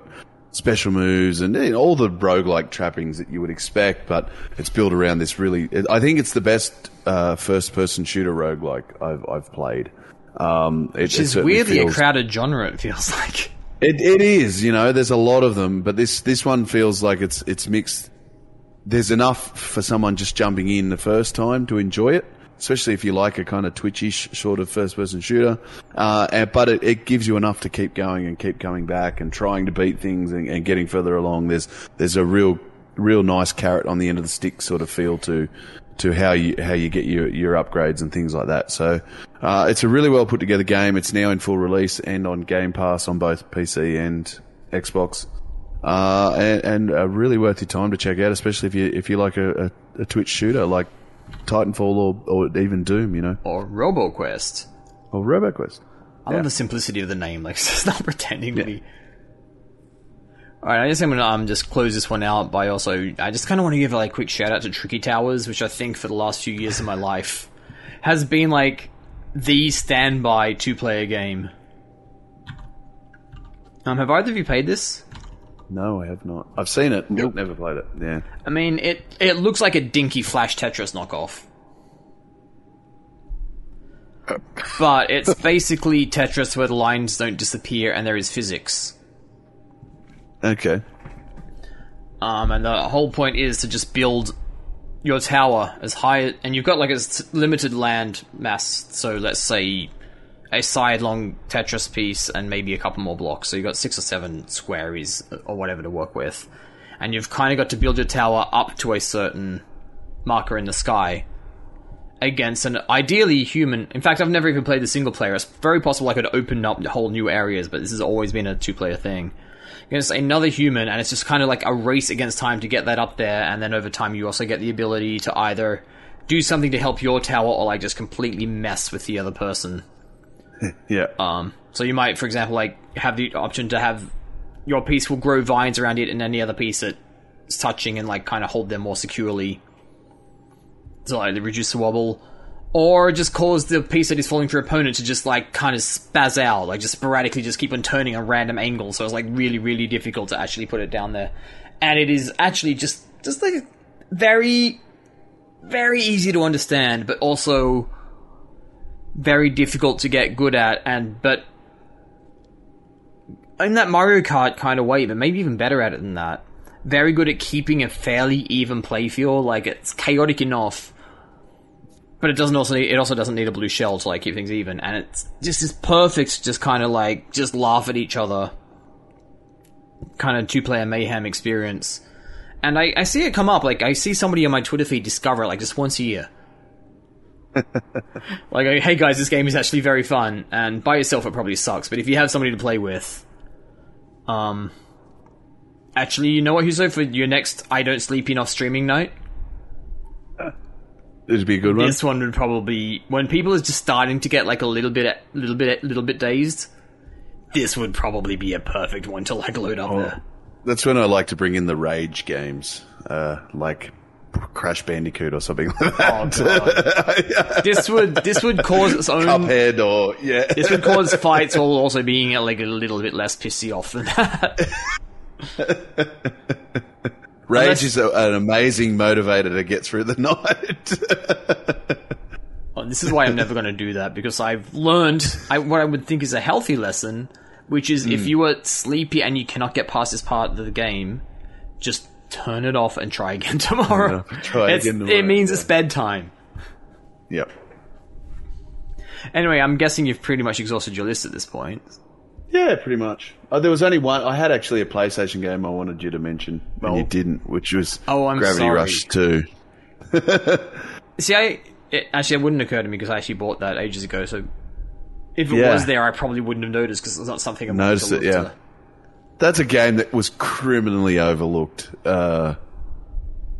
Speaker 1: special moves and you know, all the roguelike trappings that you would expect, but it's built around this really. I think it's the best uh, first person shooter roguelike I've, I've played. Um, it,
Speaker 2: Which is weirdly a crowded genre, it feels like.
Speaker 1: it, it is, you know, there's a lot of them, but this, this one feels like it's, it's mixed. There's enough for someone just jumping in the first time to enjoy it, especially if you like a kind of twitchy sort of first person shooter. Uh, and, but it, it gives you enough to keep going and keep coming back and trying to beat things and, and getting further along. There's, there's a real, real nice carrot on the end of the stick sort of feel to, to how you how you get your your upgrades and things like that. So uh, it's a really well put together game. It's now in full release and on Game Pass on both PC and Xbox. Uh, and, and really worth your time to check out, especially if you if you like a, a, a Twitch shooter like Titanfall or, or even Doom, you know,
Speaker 2: Or RoboQuest.
Speaker 1: or RoboQuest.
Speaker 2: I
Speaker 1: Yeah.
Speaker 2: love the simplicity of the name, like it's not pretending to be. Alright, I guess I'm gonna um, just close this one out by also. I just kind of want to give like a quick shout out to Tricky Towers, which I think for the last few years of my life has been like the standby two player game. Um, have either of you played this?
Speaker 1: No, I have not. I've seen it, but never played it. Yeah.
Speaker 2: I mean, it it looks like a dinky Flash Tetris knockoff. But it's basically Tetris where the lines don't disappear and there is physics.
Speaker 1: Okay.
Speaker 2: Um, and the whole point is to just build your tower as high, and you've got like a limited land mass. So let's say a side-long Tetris piece and maybe a couple more blocks. So you've got six or seven squares or whatever to work with, and you've kind of got to build your tower up to a certain marker in the sky against an ideally human. In fact, I've never even played the single player. It's very possible I could open up whole new areas, but this has always been a two-player thing against another human, and it's just kind of like a race against time to get that up there. And then over time, you also get the ability to either do something to help your tower or like just completely mess with the other person.
Speaker 1: Yeah.
Speaker 2: Um, so you might, for example, like have the option to have your piece will grow vines around it, and any other piece that's touching and like kind of hold them more securely. So like reduce the wobble, or just cause the piece that is falling for your opponent to just like kind of spaz out, like just sporadically just keep on turning a random angle. So it's like really, really difficult to actually put it down there, and it is actually just just like very, very easy to understand, but also very difficult to get good at and but in that Mario Kart kind of way, but maybe even better at it than that. Very good at keeping a fairly even play feel. Like it's chaotic enough, but it doesn't also it also doesn't need a blue shell to like keep things even. And it's just this perfect, to just kind of like just laugh at each other, kind of two player mayhem experience. And I, I see it come up. Like I see somebody on my Twitter feed discover it like just once a year. Like, hey guys, this game is actually very fun, and by yourself it probably sucks. But if you have somebody to play with, um, actually, you know what, Hewso, for your next I don't sleep enough streaming night,
Speaker 1: It'd be a good one.
Speaker 2: this one would probably when people are just starting to get like a little bit, little bit, little bit dazed. This would probably be a perfect one to like load up there.
Speaker 1: That's when I like to bring in the rage games, uh, like Crash Bandicoot or something like that.
Speaker 2: Oh god, this would this would cause its own.
Speaker 1: Cuphead or yeah.
Speaker 2: This would cause fights while also being like a little bit less pissy off than that.
Speaker 1: Rage
Speaker 2: Unless-
Speaker 1: is a, an amazing motivator to get through the night.
Speaker 2: Oh, this is why I'm never going to do that because I've learned I, what I would think is a healthy lesson, which is
Speaker 1: Hmm.
Speaker 2: if you are sleepy and you cannot get past this part of the game, just turn it off and try again tomorrow.
Speaker 1: Try
Speaker 2: It's-
Speaker 1: again tomorrow,
Speaker 2: It means
Speaker 1: yeah.
Speaker 2: it's bedtime.
Speaker 1: yep.
Speaker 2: Anyway, I'm guessing you've pretty much exhausted your list at this point.
Speaker 1: Yeah, pretty much. Oh, there was only one. I had actually a PlayStation game I wanted you to mention, and you oh. didn't, which was
Speaker 2: Oh, I'm
Speaker 1: Gravity
Speaker 2: sorry.
Speaker 1: Rush 2.
Speaker 2: See, I it, actually it wouldn't occur to me because I actually bought that ages ago. So if it
Speaker 1: Yeah.
Speaker 2: was there, I probably wouldn't have noticed because it's not something I'm
Speaker 1: Noticed it, yeah. That's a game that was criminally overlooked. Uh,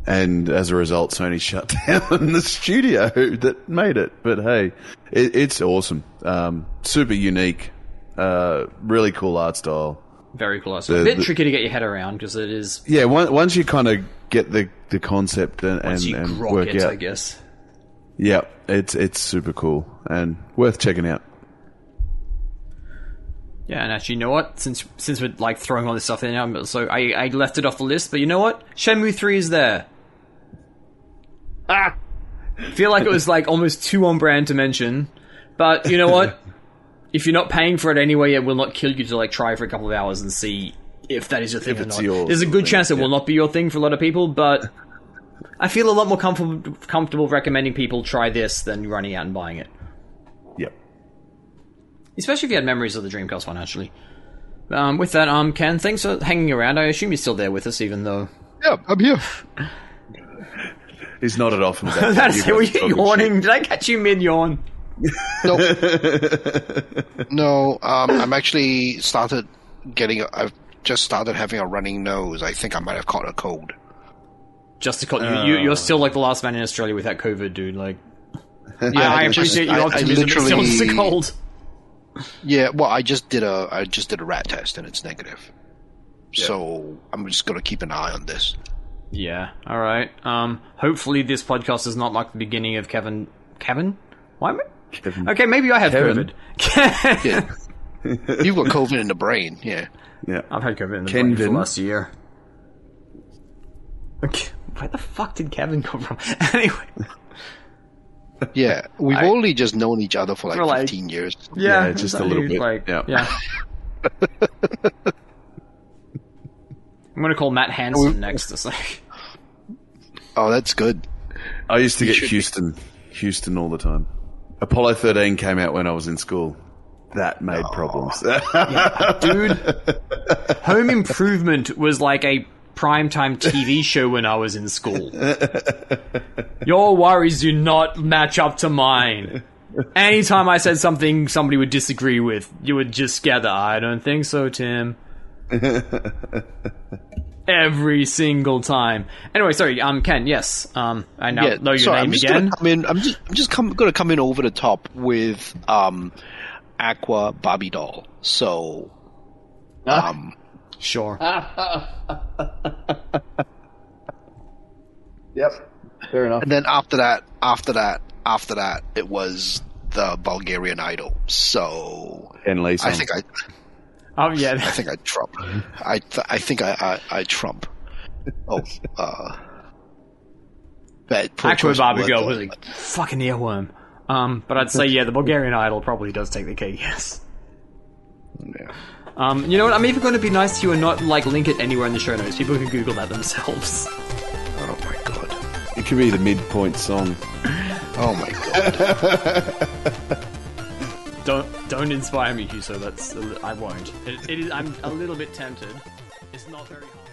Speaker 1: and as a result, Sony shut down the studio that made it. But hey, it, it's awesome. Um, super unique. Uh, really cool art style.
Speaker 2: Very cool. So a
Speaker 1: The-
Speaker 2: bit
Speaker 1: the-
Speaker 2: tricky to get your head around because it is
Speaker 1: Yeah, one, once you kind of get the, the concept and,
Speaker 2: once
Speaker 1: and,
Speaker 2: you
Speaker 1: and
Speaker 2: grok
Speaker 1: work
Speaker 2: it,
Speaker 1: out.
Speaker 2: I guess.
Speaker 1: Yeah, it's it's super cool and worth checking out.
Speaker 2: Yeah, and actually, you know what? Since since we're like throwing all this stuff in now, so I, I left it off the list. But you know what? Shenmue Three is there. Ah, feel like it was like almost too on brand to mention, but you know what? if you're not paying for it anyway, it will not kill you to like try for a couple of hours and see if that is your thing
Speaker 1: If
Speaker 2: or
Speaker 1: it's
Speaker 2: not.
Speaker 1: your
Speaker 2: There's a good chance it
Speaker 1: yeah.
Speaker 2: will not be your thing for a lot of people, but I feel a lot more comfortable comfortable recommending people try this than running out and buying it.
Speaker 1: Yep.
Speaker 2: Especially if you had memories of the Dreamcast one, actually. Um, with that, um, Ken, thanks for hanging around. I assume you're still there with us, even though.
Speaker 3: Yeah, I'm here.
Speaker 1: He's nodded off in.
Speaker 2: That's
Speaker 1: You
Speaker 2: were you
Speaker 1: talking
Speaker 2: yawning? Did I catch you mid yawn?
Speaker 3: No, no. Um, I'm actually started getting. I've just started having a running nose. I think I might have caught a cold.
Speaker 2: Just to call you, you, you're still like the last man in Australia with that COVID, dude. Like,
Speaker 3: Yeah,
Speaker 2: I, I appreciate your
Speaker 3: I- I
Speaker 2: optimism. it's still just a cold.
Speaker 3: Yeah, well, I just did a I just did a rat test and it's negative. So I'm just gonna keep an eye on this.
Speaker 2: Yeah. All right. Um. Hopefully, this podcast is not like the beginning of Kevin. Kevin. Why am I?
Speaker 1: Kevin.
Speaker 2: Okay, maybe I have
Speaker 1: Kevin.
Speaker 2: COVID.
Speaker 3: Yeah. You've got COVID in the brain, yeah.
Speaker 1: Yeah.
Speaker 2: I've had COVID in the
Speaker 1: Ken
Speaker 2: brain for
Speaker 1: didn't.
Speaker 2: last year. Okay. Where the fuck did Kevin come from? anyway.
Speaker 3: Yeah, we've
Speaker 2: I-
Speaker 3: only just known each other for like
Speaker 2: For, like-
Speaker 3: 15 years.
Speaker 2: Yeah,
Speaker 1: Yeah, just a little bit.
Speaker 2: Like,
Speaker 1: Yeah.
Speaker 2: yeah. I'm gonna call Matt Hansen next. It's like,
Speaker 3: Oh, that's good.
Speaker 1: I used to get
Speaker 3: should be.
Speaker 1: Houston, Houston all the time. Apollo 13 came out when I was in school. That made problems.
Speaker 2: dude, Home Improvement was like a primetime TV show when I was in school. Your worries do not match up to mine. Anytime I said something somebody would disagree with, you would just gather, I don't think so, Tim. Every single time. Anyway, sorry, um, Ken, yes. Um, I now
Speaker 3: yeah,
Speaker 2: know your
Speaker 3: sorry,
Speaker 2: name
Speaker 3: I'm just
Speaker 2: again.
Speaker 3: Gonna come in, I'm just I'm just come, gonna come in over the top with um, Aqua Barbie doll. So, um,
Speaker 2: Sure.
Speaker 1: yep. Fair enough.
Speaker 3: and then after that, after that, after that, it was the Bulgarian Idol. So
Speaker 1: and Lee
Speaker 3: I think I
Speaker 2: Oh, yeah.
Speaker 3: I think I trump. I th- I think I I, I trump. Oh, uh, bad poor
Speaker 2: Aqua
Speaker 3: choice of
Speaker 2: Barbie
Speaker 3: words
Speaker 2: Girl was a fucking earworm. Um, but I'd say, yeah, the Bulgarian Idol probably does take the cake, yes.
Speaker 3: yeah.
Speaker 2: Um, you know what? I'm even going to be nice to you and not like link it anywhere in the show notes. People can Google that themselves.
Speaker 3: Oh my god.
Speaker 1: It could be the midpoint song.
Speaker 3: Oh my god.
Speaker 2: Don't don't inspire me, Hewso. That's I won't. It, it is. I'm a little bit tempted. It's not very hard.